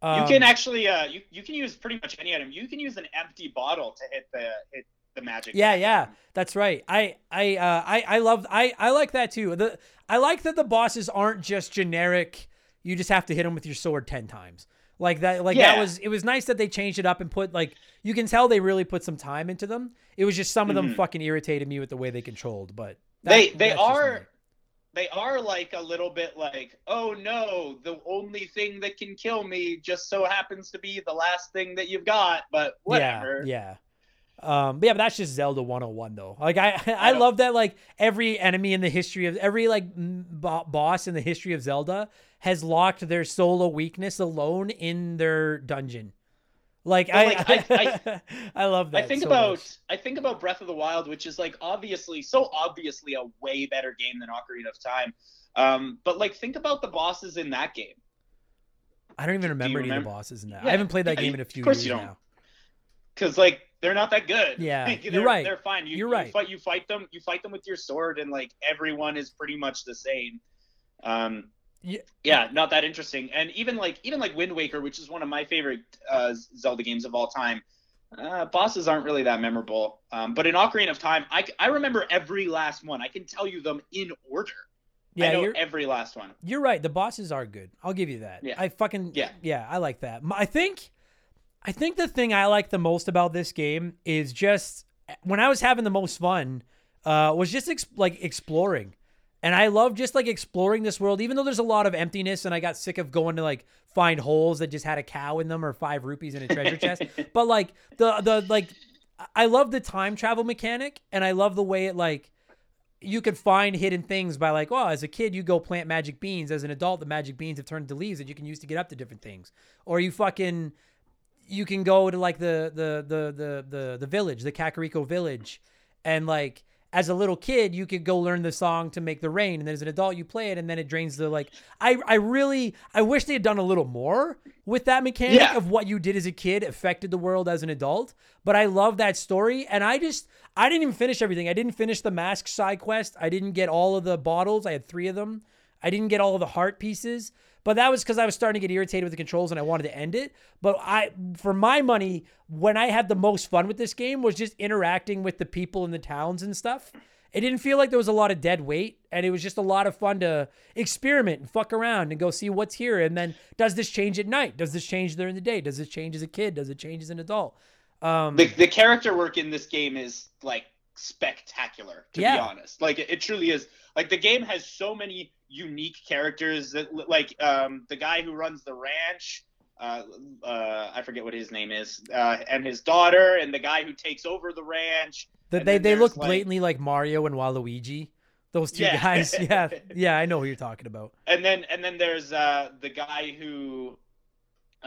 Um, can actually uh you, you can use pretty much any item. You can use an empty bottle to hit the hit the magic. Yeah, yeah, that's right. I, I, uh, I, I love, I, I like that too. The, I like that the bosses aren't just generic. You just have to hit them with your sword ten times. Like that, like that was. It was nice that they changed it up and put like you can tell they really put some time into them. It was just some of them Mhm. fucking irritated me with the way they controlled, but that- They they are they are like a little bit like, oh no, the only thing that can kill me just so happens to be the last thing that you've got, but whatever. Yeah, yeah. Um, but yeah, but that's just Zelda 101 though. Like I, I, don't- love that like every enemy in the history of every like bo- boss in the history of Zelda has locked their solo weakness alone in their dungeon. Like, I, like, I, I- love that. I think so about much. I think about Breath of the Wild, which is like obviously so obviously a way better game than Ocarina of Time. Um, but like think about the bosses in that game. I don't even remember any of the bosses in that. Yeah, I haven't played that yeah, game in a few of course years you don't. now. Cause like they're not that good. Yeah, you're they're, right. They're fine. You, You're you right. Fight, you fight them. You fight them with your sword, and like everyone is pretty much the same. Um, Yeah. yeah, not that interesting. And even like even like Wind Waker, which is one of my favorite uh, Zelda games of all time, uh, bosses aren't really that memorable. Um, but in Ocarina of Time, I, I remember every last one. I can tell you them in order. Yeah, I know every last one. You're right. The bosses are good. I'll give you that. Yeah. I fucking Yeah. yeah. I like that. I think, I think the thing I like the most about this game is just when I was having the most fun, uh, was just ex- like exploring, and I love just like exploring this world. Even though there's a lot of emptiness, and I got sick of going to like find holes that just had a cow in them or five rupees in a treasure chest. But like the the like, I love the time travel mechanic, and I love the way it like you could find hidden things by like, oh, as a kid you go plant magic beans. As an adult, the magic beans have turned into leaves that you can use to get up to different things. Or you fucking you can go to like the the the the the, the village, the Kakariko village, and like as a little kid you could go learn the song to make the rain, and then as an adult you play it, and then it drains the like. I I really I wish they had done a little more with that mechanic Yeah. of what you did as a kid affected the world as an adult. But I love that story, and I just I didn't even finish everything. I didn't finish the mask side quest. I didn't get all of the bottles. I had three of them. I didn't get all of the heart pieces, but that was because I was starting to get irritated with the controls and I wanted to end it. But I, for my money, when I had the most fun with this game was just interacting with the people in the towns and stuff. It didn't feel like there was a lot of dead weight, and it was just a lot of fun to experiment and fuck around and go see what's here. And then, does this change at night? Does this change during the day? Does this change as a kid? Does it change as an adult? Um, the, the character work in this game is like spectacular to Yeah. be honest like it, it truly is like the game has so many unique characters that like um the guy who runs the ranch uh, uh i forget what his name is uh and his daughter and the guy who takes over the ranch And they they look like- blatantly like Mario and Waluigi. Those two Yeah. guys. Yeah, yeah, I know who you're talking about. and then and then there's uh the guy who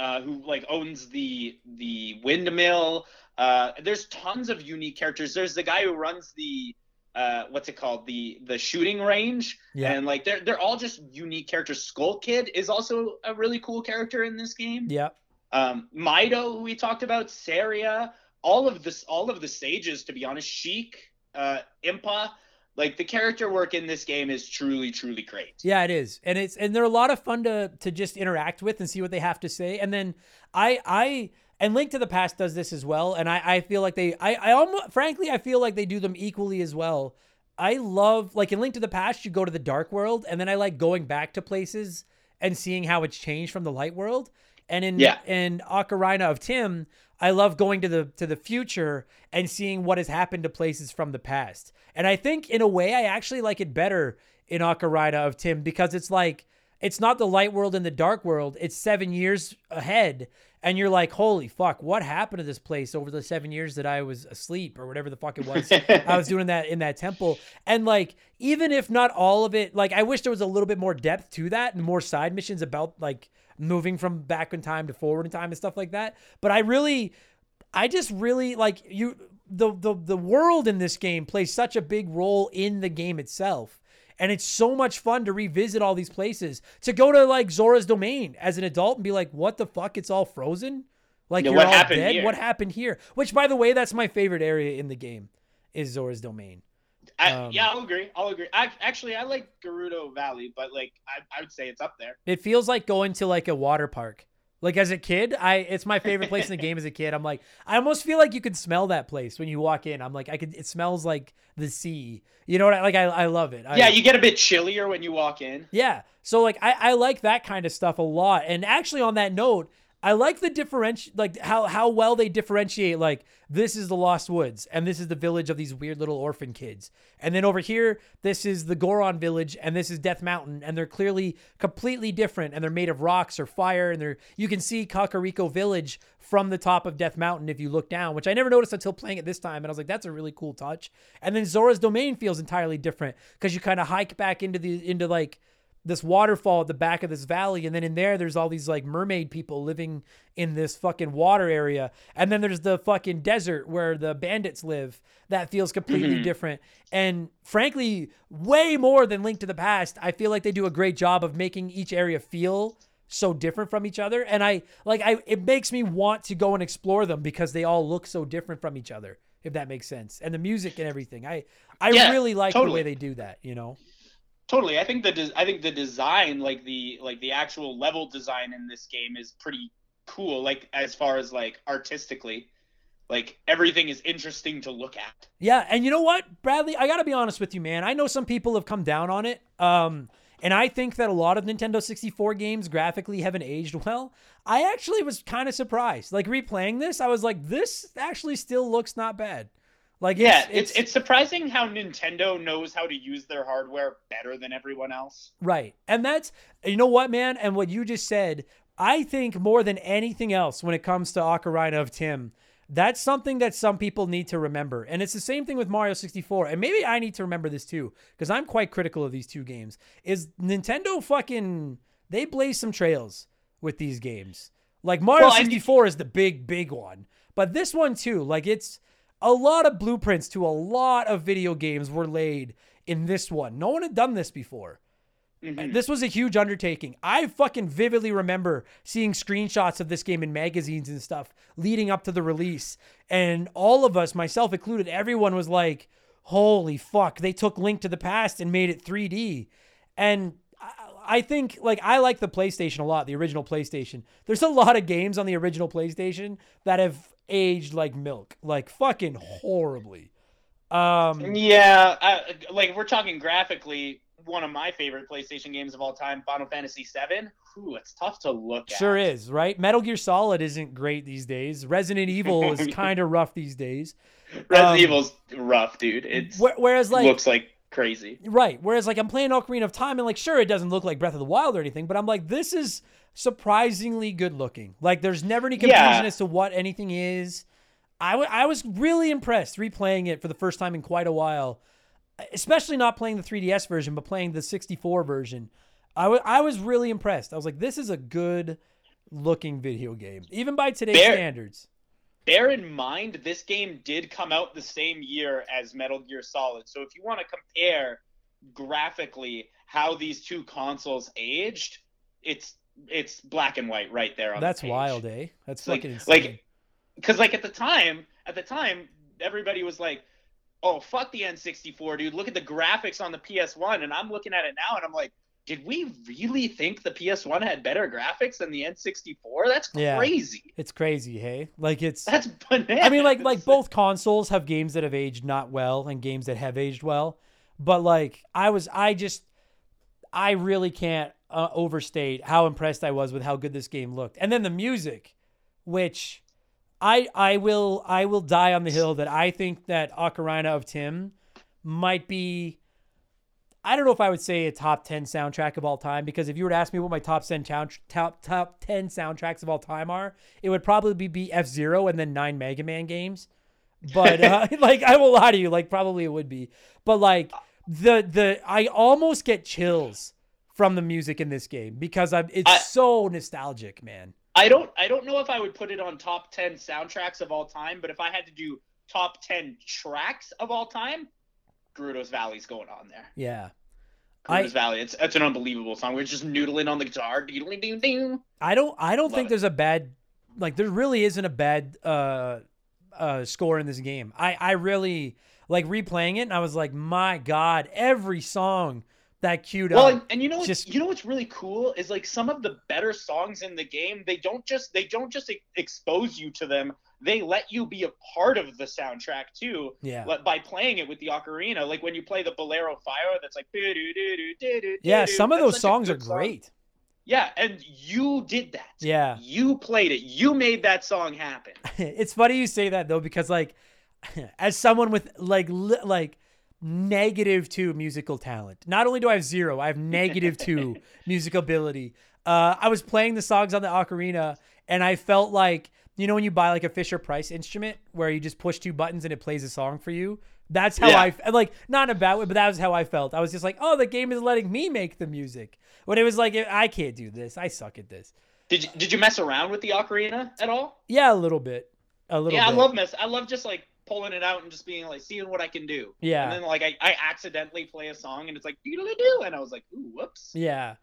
uh who like owns the the windmill uh there's tons of unique characters there's the guy who runs the uh what's it called the the shooting range Yeah. and like they're they're all just unique characters skull kid is also a really cool character in this game Yeah. um Mido who we talked about Saria all of this all of the sages to be honest Sheik uh Impa like the character work in this game is truly truly great Yeah, it is, and it's and they're a lot of fun to to just interact with and see what they have to say. And then I I and Link to the Past does this as well, and I I feel like they I I almost frankly I feel like they do them equally as well. I love like in Link to the Past you go to the dark world, and then I like going back to places and seeing how it's changed from the light world. And in Yeah. in Ocarina of Time, I love going to the to the future and seeing what has happened to places from the past. And I think in a way I actually like it better in Ocarina of Time because it's like it's not the light world and the dark world. It's 7 years ahead and you're like, "Holy fuck, what happened to this place over the 7 years that I was asleep or whatever the fuck it was I was doing that in that temple." And like even if not all of it, like I wish there was a little bit more depth to that and more side missions about like moving from back in time to forward in time and stuff like that. But I really I just really like you the the the world in this game plays such a big role in the game itself. And it's so much fun to revisit all these places. To go to like Zora's domain as an adult and be like, what the fuck? It's all frozen? Like Yeah, you're what all happened dead? here? What happened here? Which by the way, that's my favorite area in the game, is Zora's domain. I, Um, yeah, I'll agree. I'll agree. I, actually, I like Gerudo Valley, but like I, I would say it's up there. It feels like going to like a water park. Like as a kid, I it's my favorite place in the game as a kid. I'm like, I almost feel like you can smell that place when you walk in. I'm like, I could. It smells like the sea. You know what? I like. I, I love it. I, yeah, you get a bit chillier when you walk in. Yeah. So like I, I like that kind of stuff a lot. And actually on that note, I like the differenti like how how well they differentiate like this is the Lost Woods and this is the village of these weird little orphan kids. And then over here, this is the Goron village and this is Death Mountain and they're clearly completely different and they're made of rocks or fire and they're you can see Kakariko village from the top of Death Mountain if you look down, which I never noticed until playing it this time and I was like that's a really cool touch. And then Zora's domain feels entirely different cuz you kind of hike back into the into like this waterfall at the back of this valley and then in there there's all these like mermaid people living in this fucking water area. And then there's the fucking desert where the bandits live. That feels completely mm-hmm. different. And frankly way more than link to the past i feel like they do a great job of making each area feel so different from each other. And i like i it makes me want to go and explore them because they all look so different from each other if that makes sense. And the music and everything. I i Yeah, really like the way they do that you know Totally. I think the des- I think the design, like the like the actual level design in this game, is pretty cool. Like as far as like artistically, like everything is interesting to look at. Yeah, and you know what, Bradley? I gotta be honest with you, man. I know some people have come down on it, um, and I think that a lot of Nintendo 64 games graphically haven't aged well. I actually was kind of surprised. Like replaying this, I was like, this actually still looks not bad. Like, it's, yeah, it's it's surprising how Nintendo knows how to use their hardware better than everyone else. Right. And that's, you know what, man? And what you just said, I think more than anything else when it comes to Ocarina of Time, that's something that some people need to remember. And it's the same thing with Mario 64. And maybe I need to remember this too, because I'm quite critical of these two games. Is Nintendo fucking, they blaze some trails with these games. Like Mario Well, I think- 64 is the big, big one. But this one too, like it's, a lot of blueprints to a lot of video games were laid in this one. No one had done this before. Mhm. This was a huge undertaking. I fucking vividly remember seeing screenshots of this game in magazines and stuff leading up to the release. And all of us, myself included, everyone was like, holy fuck, they took Link to the Past and made it 3D. And I think, like, I like the PlayStation a lot, the original PlayStation. There's a lot of games on the original PlayStation that have aged like milk, like fucking horribly. Um, Yeah, I, like we're talking graphically, one of my favorite PlayStation games of all time, Final Fantasy VII. Ooh, it's tough to look at. Sure is, right? Metal Gear Solid isn't great these days. Resident Evil is kind of rough these days. Resident Um, Evil's rough, dude. It's Wh- Whereas, like, looks like crazy. right? Whereas, like, I'm playing Ocarina of Time, and like, sure, it doesn't look like Breath of the Wild or anything, but I'm like, this is surprisingly good looking. Like, there's never any confusion Yeah. as to what anything is. I, w- I was really impressed replaying it for the first time in quite a while, especially not playing the 3DS version, but playing the 64 version. I wa- I was really impressed. I was like, this is a good looking video game, even by today's Bear- standards. Bear in mind, this game did come out the same year as Metal Gear Solid. So if you want to compare graphically how these two consoles aged, it's it's black and white right there on the That's page. wild, eh? That's like- fucking insane. like- because like at the time at the time everybody was like oh fuck the n64 dude look at the graphics on the ps1 and i'm looking at it now and i'm like did we really think the ps1 had better graphics than the n64 that's Yeah. crazy it's crazy, hey? Like it's that's bananas I mean, like like both consoles have games that have aged not well and games that have aged well. But like I was, I just, I really can't uh, overstate how impressed I was with how good this game looked, and then the music, which I I will I will die on the hill that I think that Ocarina of Time might be. I don't know if I would say a top 10 soundtrack of all time because if you were to ask me what my top 10 top top 10 soundtracks of all time are, it would probably be F Zero and then nine Mega Man games. But uh, like I will lie to you, like probably it would be. But like the the I almost get chills from the music in this game because I'm it's I- so nostalgic, man. i don't i don't know if i would put it on top 10 soundtracks of all time but if i had to do top 10 tracks of all time Gerudo's Valley's going on there. Yeah. I- Valley. It's it's an unbelievable song. We're just noodling on the guitar. Doodling doo doo. I don't I don't Love think it. there's a bad like there really isn't a bad uh uh score in this game. I I really like replaying it and I was like, "My god, every song that queued Well, up." and, and you know what's just- you know what's really cool is like some of the better songs in the game. They don't just they don't just expose you to them. They let you be a part of the soundtrack too. yeah. By playing it with the ocarina, like when you play the Bolero Fire, that's like Yeah, some of those songs are good song. great. Yeah, and you did that. Yeah. You played it. You made that song happen. it's funny you say that though because like as someone with like li- like negative 2 musical talent. Not only do I have 0, I have negative 2 music ability. Uh I was playing the songs on the ocarina and I felt like you know when you buy like a Fisher Price instrument where you just push two buttons and it plays a song for you? That's how Yeah. I like not in a bad way, but that was how I felt. I was just like, "Oh, the game is letting me make the music." When it was like, "I can't do this. I suck at this." Did you, did you mess around with the ocarina at all? Yeah, a little bit. A little Yeah, bit. I love mess. I love just like pulling it out and just being like seeing what I can do. Yeah. And then like I, I accidentally play a song and it's like doodle doo and I was like, ooh, whoops. Yeah.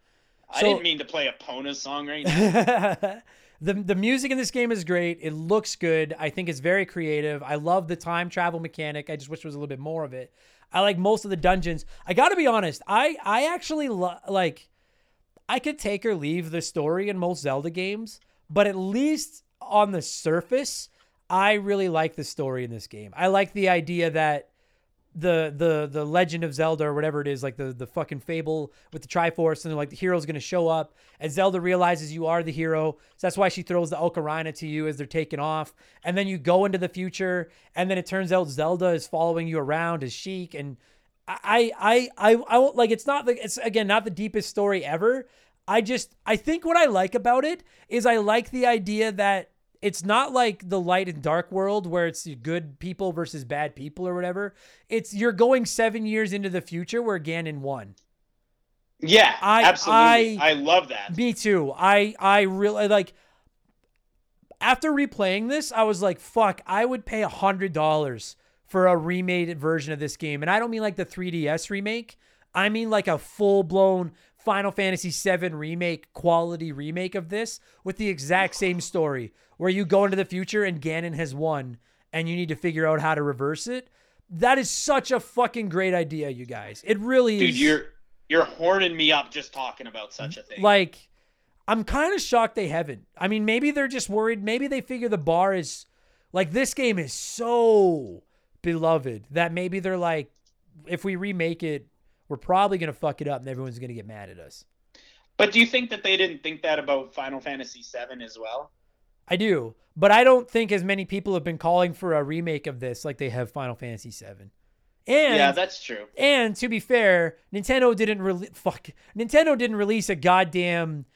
I So- didn't mean to play a Pona song right now. the the music in this game is great. It looks good. I think it's very creative. I love the time travel mechanic. I just wish there was a little bit more of it. I like most of the dungeons. I got to be honest. I I actually lo- like I could take or leave the story in most Zelda games, but at least on the surface, I really like the story in this game. I like the idea that the the the Legend of Zelda or whatever it is, like the the fucking fable with the Triforce, and they're like the hero's gonna show up, and Zelda realizes you are the hero, so that's why she throws the ocarina to you as they're taking off, and then you go into the future, and then it turns out Zelda is following you around as Sheik, and I I I I won't like it's not the it's again not the deepest story ever. I just I think what I like about it is I like the idea that it's not like the light and dark world where it's good people versus bad people or whatever. It's you're going seven years into the future where Ganon won. yeah, I- absolutely. I- I, love that. Me too. I I really like. After replaying this, I was like, "Fuck!" I would pay a hundred dollars for a remade version of this game, and I don't mean like the 3DS remake. I mean like a full blown Final Fantasy VII remake, quality remake of this with the exact same story, where you go into the future and Ganon has won, and you need to figure out how to reverse it. That is such a fucking great idea, you guys. It really Dude, is. you're you're horning me up just talking about such a thing. Like, I'm kind of shocked they haven't. I mean, maybe they're just worried. Maybe they figure the bar is like this game is so beloved that maybe they're like, if we remake it, we're probably gonna fuck it up and everyone's gonna get mad at us. but do you think that they didn't think that about Final Fantasy VII as well? I do, but I don't think as many people have been calling for a remake of this like they have Final Fantasy VII. And yeah, that's true. And to be fair, Nintendo didn't really fuck. Nintendo didn't release a goddamn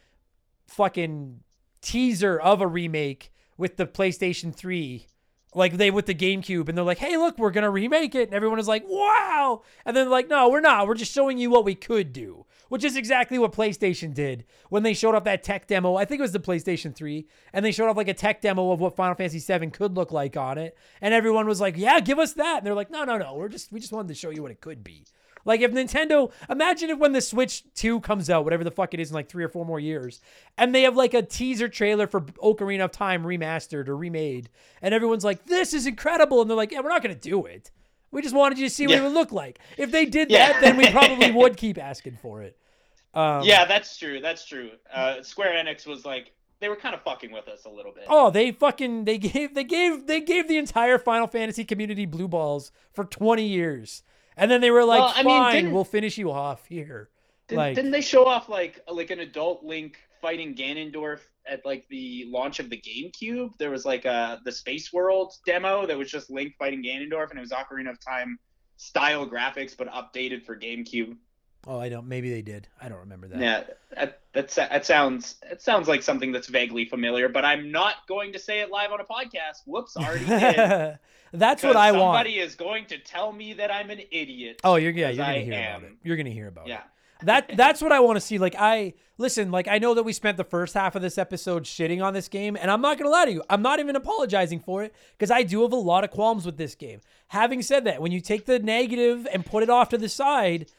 fucking teaser of a remake with the PlayStation 3 like they with the GameCube, and they're like, "Hey, look, we're gonna remake it," and everyone is like, "Wow!" And then like, "No, we're not. We're just showing you what we could do." Which is exactly what PlayStation did when they showed off that tech demo. I think it was the PlayStation 3, and they showed off like a tech demo of what Final Fantasy 7 could look like on it. And everyone was like, "Yeah, give us that." And they're like, "No, no, no. We're just we just wanted to show you what it could be." Like if Nintendo, imagine if when the Switch 2 comes out, whatever the fuck it is in like 3 or 4 more years, and they have like a teaser trailer for Ocarina of Time remastered or remade, and everyone's like, "This is incredible." And they're like, "Yeah, we're not going to do it. We just wanted you to see what Yeah. it would look like." If they did Yeah. that, then we probably would keep asking for it. Um, yeah, that's true. That's true. Uh, Square Enix was like they were kind of fucking with us a little bit. Oh, they fucking they gave they gave they gave the entire Final Fantasy community blue balls for 20 years. And then they were like, Well, I mean, "Fine, didn't- we'll finish you off here." Didn't, like didn't they show off like like an adult Link fighting Ganondorf at like the launch of the GameCube? There was like uh the Space World demo that was just Link fighting Ganondorf, and it was Ocarina of Time style graphics, but updated for GameCube. Oh, I don't maybe they did. I don't remember that. Yeah, that that, that sounds it sounds like something that's vaguely familiar, but I'm not going to say it live on a podcast. Whoops, already did. That's what I want. Somebody is going to tell me that I'm an idiot. Oh, you're yeah, you're gonna I hear about it. You're gonna hear about yeah. it. That that's what I want to see. Like I listen, like I know that we spent the first half of this episode shitting on this game, and I'm not gonna lie to you, I'm not even apologizing for it because I do have a lot of qualms with this game. Having said that, when you take the negative and put it off to the side,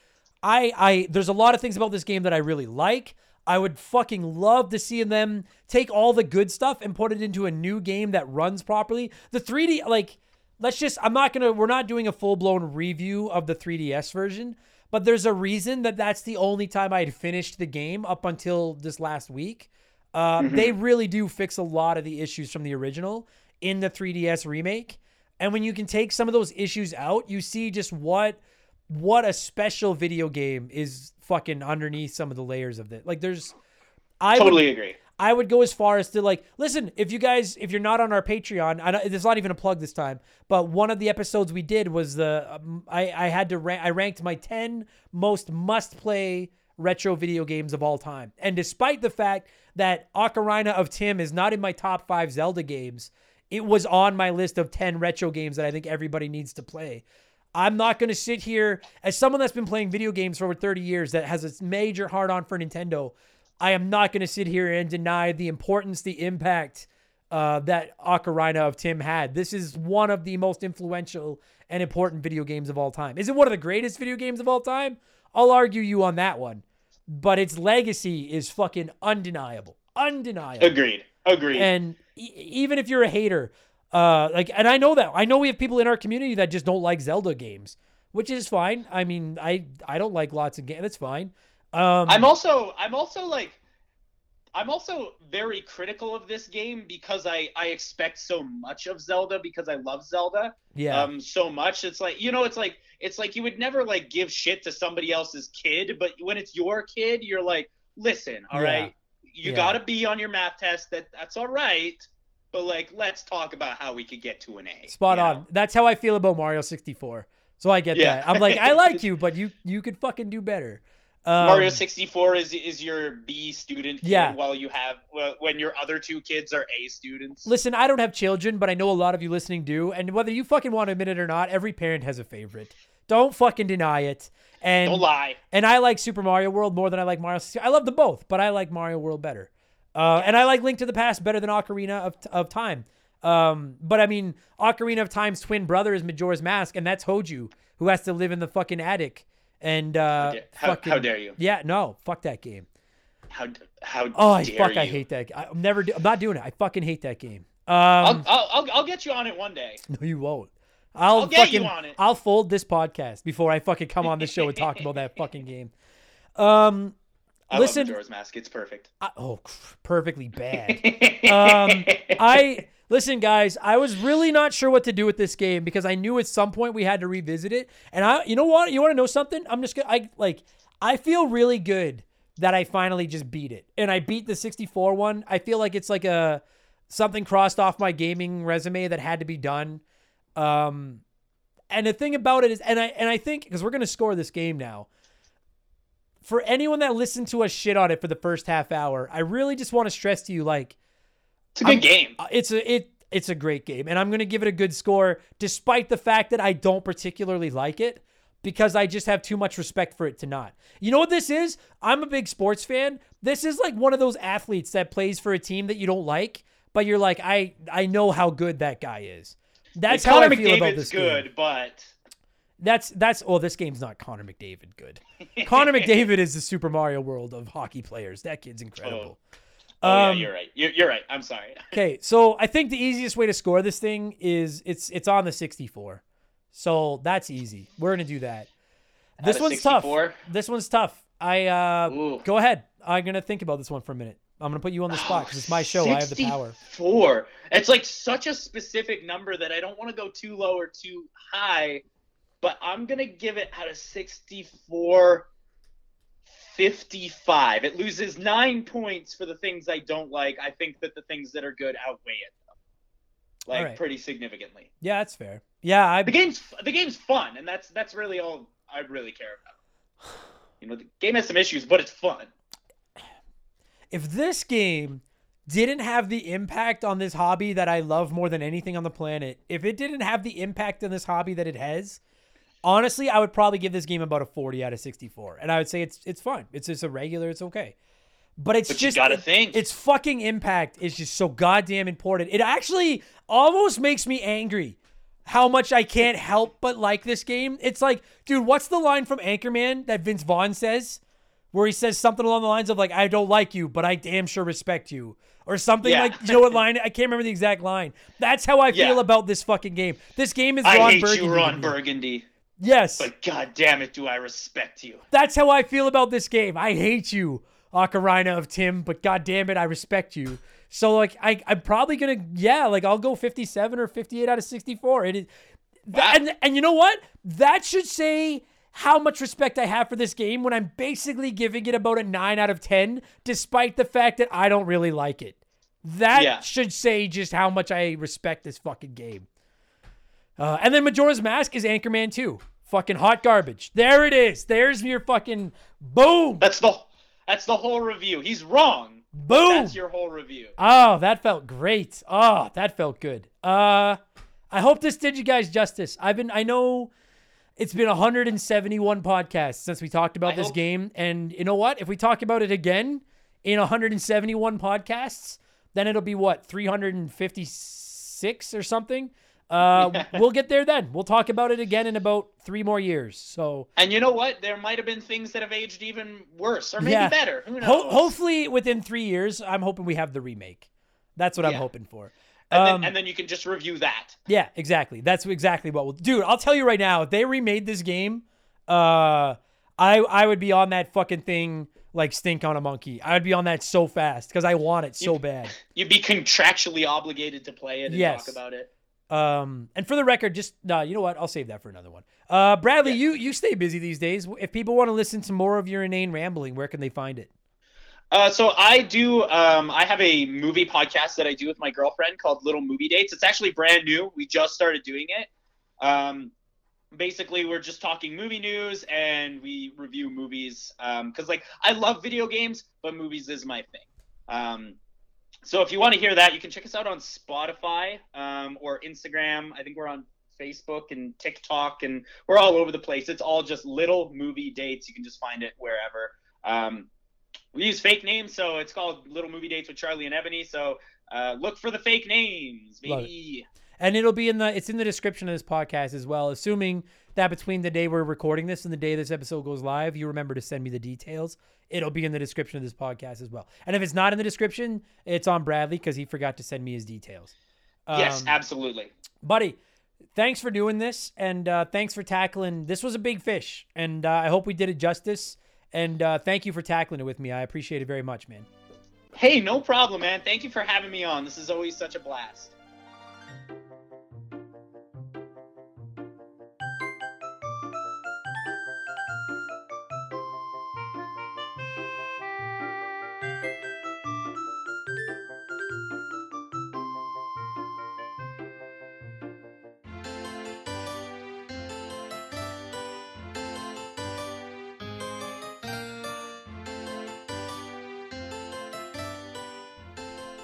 I I there's a lot of things about this game that I really like. I would fucking love to see them take all the good stuff and put it into a new game that runs properly. The 3D like let's just I'm not going to we're not doing a full-blown review of the 3DS version, but there's a reason that that's the only time I had finished the game up until this last week. Uh, They really do fix a lot of the issues from the original in the 3DS remake. And when you can take some of those issues out, you see just what what a special video game is fucking underneath some of the layers of it. Like there's I would Totally agree. I would go as far as to like, listen, if you guys, if you're not on our Patreon, I don't, it's not even a plug this time, but one of the episodes we did was the, um, I, I had to, rank, I ranked my 10 most must play retro video games of all time. And despite the fact that Ocarina of Time is not in my top five Zelda games, it was on my list of 10 retro games that I think everybody needs to play. I'm not going to sit here as someone that's been playing video games for over 30 years that has a major hard on for Nintendo. I am not going to sit here and deny the importance, the impact uh, that Ocarina of Time had. This is one of the most influential and important video games of all time. Is it one of the greatest video games of all time? I'll argue you on that one. But its legacy is fucking undeniable. Undeniable. Agreed. Agreed. And e- even if you're a hater, uh, like, and I know that I know we have people in our community that just don't like Zelda games, which is fine. I mean, I I don't like lots of games. That's fine. Um, I'm also I'm also like I'm also very critical of this game because I I expect so much of Zelda because I love Zelda yeah, um so much. It's like you know it's like it's like you would never like give shit to somebody else's kid, but when it's your kid, you're like, listen, all Yeah. right, you Yeah. got to be on your math test. That that's all right. But like, let's talk about how we could get to an A. spot you know? on. That's how I feel about Mario 64. So I get Yeah. that. I'm like, I like you, but you you could fucking do better. Um, Mario 64 is is your B student kid Yeah. while you have well, when your other two kids are A students. Listen, I don't have children, but I know a lot of you listening do. And whether you fucking want to admit it or not, every parent has a favorite. Don't fucking deny it. And Don't lie. And I like Super Mario World more than I like Mario. 64. I love them both, but I like Mario World better. Uh, And I like Link to the Past better than Ocarina of, of Time. Um, but I mean, Ocarina of Time's twin brother is Majora's Mask, and that's Hoju, who has to live in the fucking attic. And uh, dare- how- fucking- how dare you. Yeah, no, fuck that game. How how Oh, I fuck, you? I hate that. I'm never. I'm not doing it. I fucking hate that game. I'll, Um, I'll, I'll I'll get you on it one day. no, you won't. I'll, I'll get you on it. I'll fold this podcast before I fucking come on this show and talk about that fucking game. Um, I Listen- love Majora's Mask. It's perfect. I, oh, perfectly bad. um, I listen, guys. I was really not sure what to do with this game because I knew at some point we had to revisit it. And I, you know what? You want to know something? I'm just gonna. I like. I feel really good that I finally just beat it, and I beat the 64 one. I feel like it's like a something crossed off my gaming resume that had to be done. Um, and the thing about it is, and I and I think because we're gonna score this game now for anyone that listened to us shit on it for the first half hour, I really just want to stress to you like It's a good I'm- game. uh, it's a it It's a great game, and I'm going to give it a good score, despite the fact that I don't particularly like it, because I just have too much respect for it to not. You know what this is? I'm a big sports fan. This is like one of those athletes that plays for a team that you don't like, but you're like, I I know how good that guy is. That's how I feel about McDavid's this good, game. but That's that's oh, this game's not Connor McDavid good. Connor McDavid is the Super Mario World of hockey players. That kid's incredible. oh Um, yeah, you're right. You're, you're right. I'm sorry. Okay, so I think the easiest way to score this thing is it's it's on the 64. So that's easy. We're gonna do that. This one's 64? tough. This one's tough. I uh Ooh. go ahead. I'm gonna think about this one for a minute. I'm gonna put you on the spot because it's my show. I have the power. Four. It's like such a specific number that I don't want to go too low or too high, but I'm gonna give it out of 64. 55. It loses nine points for the things I don't like. I think that the things that are good outweigh it, though. like Alright. pretty significantly. Yeah, that's fair. Yeah, I The game's the game's fun, and that's that's really all I really care about. You know, the game has some issues, but it's fun. if this game didn't have the impact on this hobby that I love more than anything on the planet, if it didn't have the impact on this hobby that it has, honestly, I would probably give this game about a 40 out of 64. And I would say it's it's fun. It's just a regular, it's okay. But it's But you just gotta think. its fucking impact is just so goddamn important. It actually almost makes me angry how much I can't help but like this game. It's like, dude, what's the line from Anchorman that Vince Vaughn says? Where he says something along the lines of like, I don't like you, but I damn sure respect you. Or something Yeah. like you know what line? I can't remember the exact line. That's how I feel Yeah. about this fucking game. This game is I Ron hate Burgundy. you, Ron. Burgundy, Yes. but god damn it, do I respect you. That's how I feel about this game. I hate you, Ocarina of Time, but god damn it, I respect you. So like I I'm probably gonna yeah, like I'll go 57 or 58 out of 64. It is Wow. and and you know what? That should say how much respect I have for this game when I'm basically giving it about a 9 out of 10 despite the fact that I don't really like it. That Yeah. should say just how much I respect this fucking game. Uh, and then Majora's Mask is Anchorman 2. Fucking hot garbage. There it is. There's your fucking boom. That's the that's the whole review. He's wrong. Boom. That's your whole review. Oh, that felt great. Oh, that felt good. Uh I hope this did you guys justice. I've been I know it's been 171 podcasts since we talked about I this hope- game and you know what? If we talk about it again in 171 podcasts, then it'll be what? 356 or something. Uh we'll get there then. We'll talk about it again in about 3 more years. So And you know what? There might have been things that have aged even worse or maybe Yeah. better. Who knows? ho- hopefully within 3 years, I'm hoping we have the remake. That's what I'm hoping for. and, Um, then, and then you can just review that. Yeah, exactly. That's exactly what we'll do. I'll tell you right now, if they remade this game, uh, I I would be on that fucking thing like stink on a monkey. I would be on that so fast because I want it so bad. You'd be contractually obligated to play it and Yes. talk about it. Um, and for the record, just no, you know what? I'll save that for another one. Uh, Bradley, you you stay busy these days. If people want to listen to more of your inane rambling, where can they find it? Uh, so I do. Um, I have a movie podcast that I do with my girlfriend called Little Movie Dates. It's actually brand new. We just started doing it. Um, basically, we're just talking movie news and we review movies. Because like I love video games, but movies is my thing. So if you want to hear that, you can check us out on Spotify um, or Instagram. I think we're on Facebook and TikTok, and we're all over the place. It's all just Little Movie Dates. You can just find it wherever. Um, we use fake names, so it's called Little Movie Dates with Charlie and Ebony. So uh, look for the fake names, baby. And it'll be in the it's in the description of this podcast as well. Assuming that between the day we're recording this and the day this episode goes live, you remember to send me the details. It'll be in the description of this podcast as well. And if it's not in the description, it's on Bradley because he forgot to send me his details. yes, Um, absolutely. buddy. Thanks for doing this, and uh, thanks for tackling. This was a big fish, and uh, I hope we did it justice. And uh, thank you for tackling it with me. I appreciate it very much, man. Hey, no problem, man. Thank you for having me on. This is always such a blast.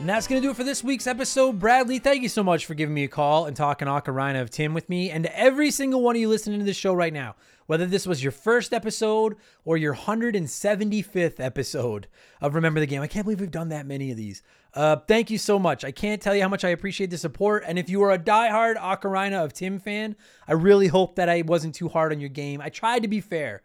And that's going to do it for this week's episode. Bradley, thank you so much for giving me a call and talking Ocarina of Time with me. And to every single one of you listening to this show right now, whether this was your first episode or your 175th episode of Remember the Game. I can't believe we've done that many of these. Uh, thank you so much. I can't tell you how much I appreciate the support. And if you are a diehard Ocarina of Time fan, I really hope that I wasn't too hard on your game. I tried to be fair.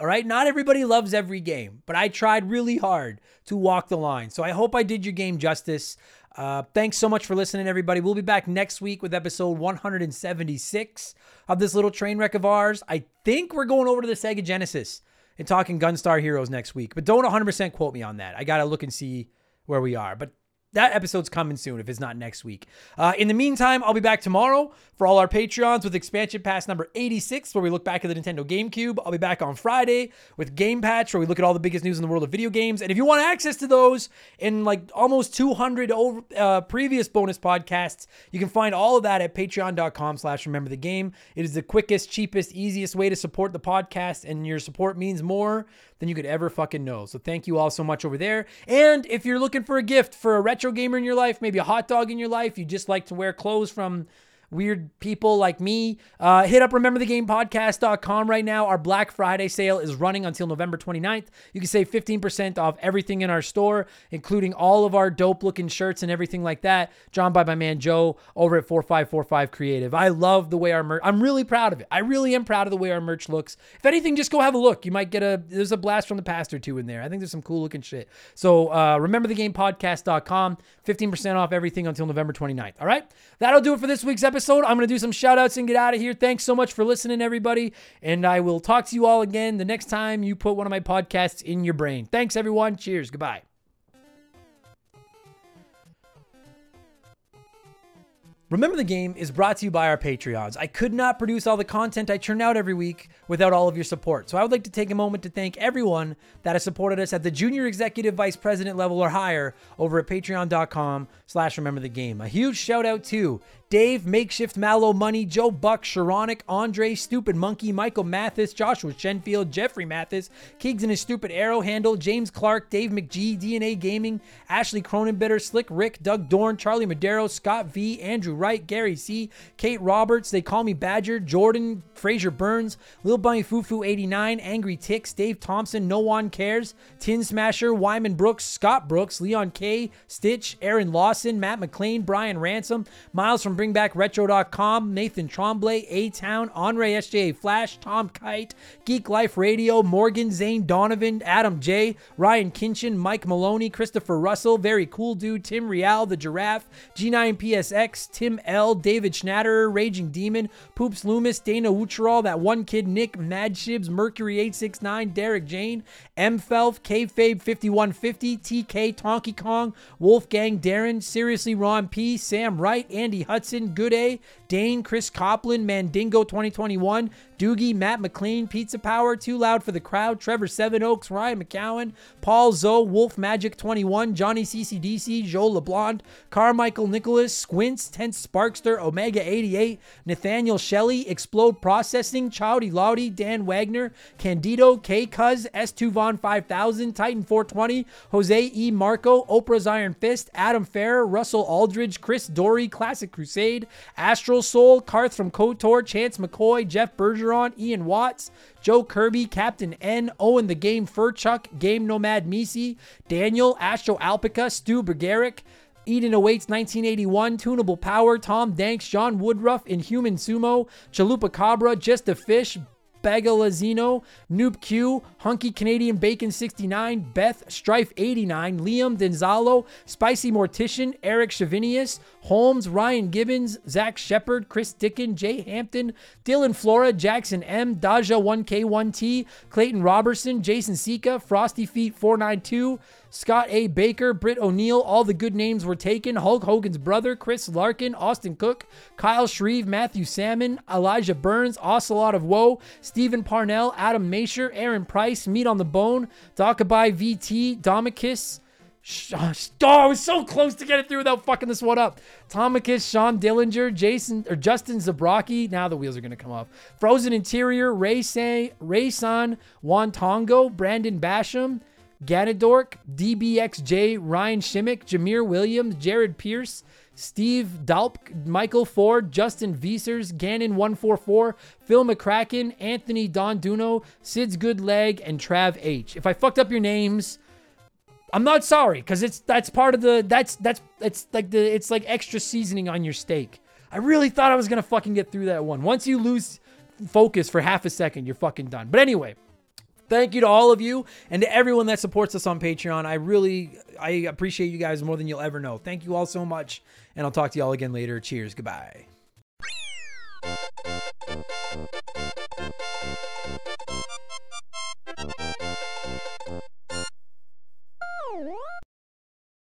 All right, not everybody loves every game, but I tried really hard to walk the line. So I hope I did your game justice. Uh, thanks so much for listening, everybody. We'll be back next week with episode 176 of this little train wreck of ours. I think we're going over to the Sega Genesis and talking Gunstar Heroes next week, but don't 100% quote me on that. I got to look and see where we are. But that episode's coming soon if it's not next week. Uh, in the meantime, I'll be back tomorrow for all our Patreons with Expansion Pass number 86, where we look back at the Nintendo GameCube. I'll be back on Friday with Game Patch, where we look at all the biggest news in the world of video games. And if you want access to those and like almost 200 over, uh, previous bonus podcasts, you can find all of that at patreon.com slash remember the game. It is the quickest, cheapest, easiest way to support the podcast, and your support means more than you could ever fucking know. So thank you all so much over there. And if you're looking for a gift for a retro gamer in your life, maybe a hot dog in your life, you just like to wear clothes from weird people like me, uh, hit up rememberthegamepodcast.com right now. Our Black Friday sale is running until November 29th. You can save 15% off everything in our store, including all of our dope looking shirts and everything like that. Drawn by my man Joe over at 4545 Creative. I love the way our merch, I'm really proud of it. I really am proud of the way our merch looks. If anything, just go have a look. You might get a, there's a blast from the past or two in there. I think there's some cool looking shit. So uh, rememberthegamepodcast.com, 15% off everything until November 29th. All right. That'll do it for this week's episode. I'm going to do some shout outs and get out of here. Thanks so much for listening, everybody. And I will talk to you all again the next time you put one of my podcasts in your brain. Thanks, everyone. Cheers. Goodbye. Remember the Game is brought to you by our Patreons. I could not produce all the content I churn out every week without all of your support. So I would like to take a moment to thank everyone that has supported us at the junior executive vice president level or higher over at patreon.com slash remember the game. A huge shout out to Dave, Makeshift Mallow Money, Joe Buck, Sharonic, Andre, Stupid Monkey, Michael Mathis, Joshua Shenfield, Jeffrey Mathis, Keegs and his Stupid Arrow Handle, James Clark, Dave McGee, DNA Gaming, Ashley Cronenbitter, Slick Rick, Doug Dorn, Charlie Madero, Scott V, Andrew Wright, Gary C, Kate Roberts, They Call Me Badger, Jordan, Fraser Burns, Lil Bunny Fufu 89, Angry Ticks, Dave Thompson, No One Cares, Tin Smasher, Wyman Brooks, Scott Brooks, Leon K, Stitch, Aaron Lawson, Matt McLean, Brian Ransom, Miles from BringBackRetro.com, Nathan Tremblay, A Town, Andre SJA Flash, Tom Kite, Geek Life Radio, Morgan, Zane Donovan, Adam J, Ryan Kinchin, Mike Maloney, Christopher Russell, Very Cool Dude, Tim Real, The Giraffe, G9PSX, Tim L, David Schnatterer, Raging Demon, Poops Loomis, Dana Ucherall, That One Kid, Nick, Mad Shibs, Mercury 869, Derek Jane, M Felf, Kfabe 5150, TK, Tonky Kong, Wolfgang Darren, Seriously Ron P, Sam Wright, Andy Hudson, Good A, Dane, Chris Copland, Mandingo 2021, Doogie, Matt McLean, Pizza Power, Too Loud for the Crowd, Trevor Seven Oaks, Ryan McCowan, Paul Zoe, Wolf Magic 21, Johnny CCDC, Joe LeBlond, Carmichael Nicholas, Squints, Tense Sparkster, Omega 88, Nathaniel Shelley, Explode Processing, Chowdy Loudy, Dan Wagner, Candido, K Cuz, S2 Von 5000, Titan 420, Jose E. Marco, Oprah's Iron Fist, Adam Farrer, Russell Aldridge, Chris Dory, Classic Crusade, Astral Soul, Karth from KOTOR, Chance McCoy, Jeff Bergeron, Ian Watts, Joe Kirby, Captain N, Owen the Game Furchuck, Game Nomad Misi, Daniel, Astro Alpica, Stu Bergeric, Eden Awaits 1981, Tunable Power, Tom Danks, John Woodruff, Inhuman Sumo, Chalupa Cabra, Just a Fish, Bagalazino, Noob Q, Hunky Canadian Bacon 69, Beth Strife 89, Liam Denzalo, Spicy Mortician, Eric Chavinius, Holmes, Ryan Gibbons, Zach Shepard, Chris Dickin, Jay Hampton, Dylan Flora, Jackson M, Daja 1K1T, Clayton Robertson, Jason Sika, Frosty Feet 492, Scott A. Baker, Britt O'Neill, all the good names were taken. Hulk Hogan's brother, Chris Larkin, Austin Cook, Kyle Shreve, Matthew Salmon, Elijah Burns, Ocelot of Woe, Stephen Parnell, Adam Masher, Aaron Price, Meat on the Bone, Dakabai VT, Domicus, Oh, I was so close to get it through without fucking this one up. Tomicus, Sean Dillinger, Jason or Justin Zabrocki. Now the wheels are gonna come off. Frozen Interior, Ray Say, Ray San, Juan Tongo, Brandon Basham, Ganadork, DBXJ, Ryan Shimmick, Jameer Williams, Jared Pierce, Steve Dalp, Michael Ford, Justin Viesers, Gannon144, Phil McCracken, Anthony Donduno, Sid's Good Leg, and Trav H. If I fucked up your names, I'm not sorry because it's that's part of the that's that's it's like the it's like extra seasoning on your steak. I really thought I was gonna fucking get through that one. Once you lose focus for half a second, you're fucking done. But anyway, thank you to all of you and to everyone that supports us on Patreon. I really I appreciate you guys more than you'll ever know. Thank you all so much, and I'll talk to y'all again later. Cheers. Goodbye. Oh,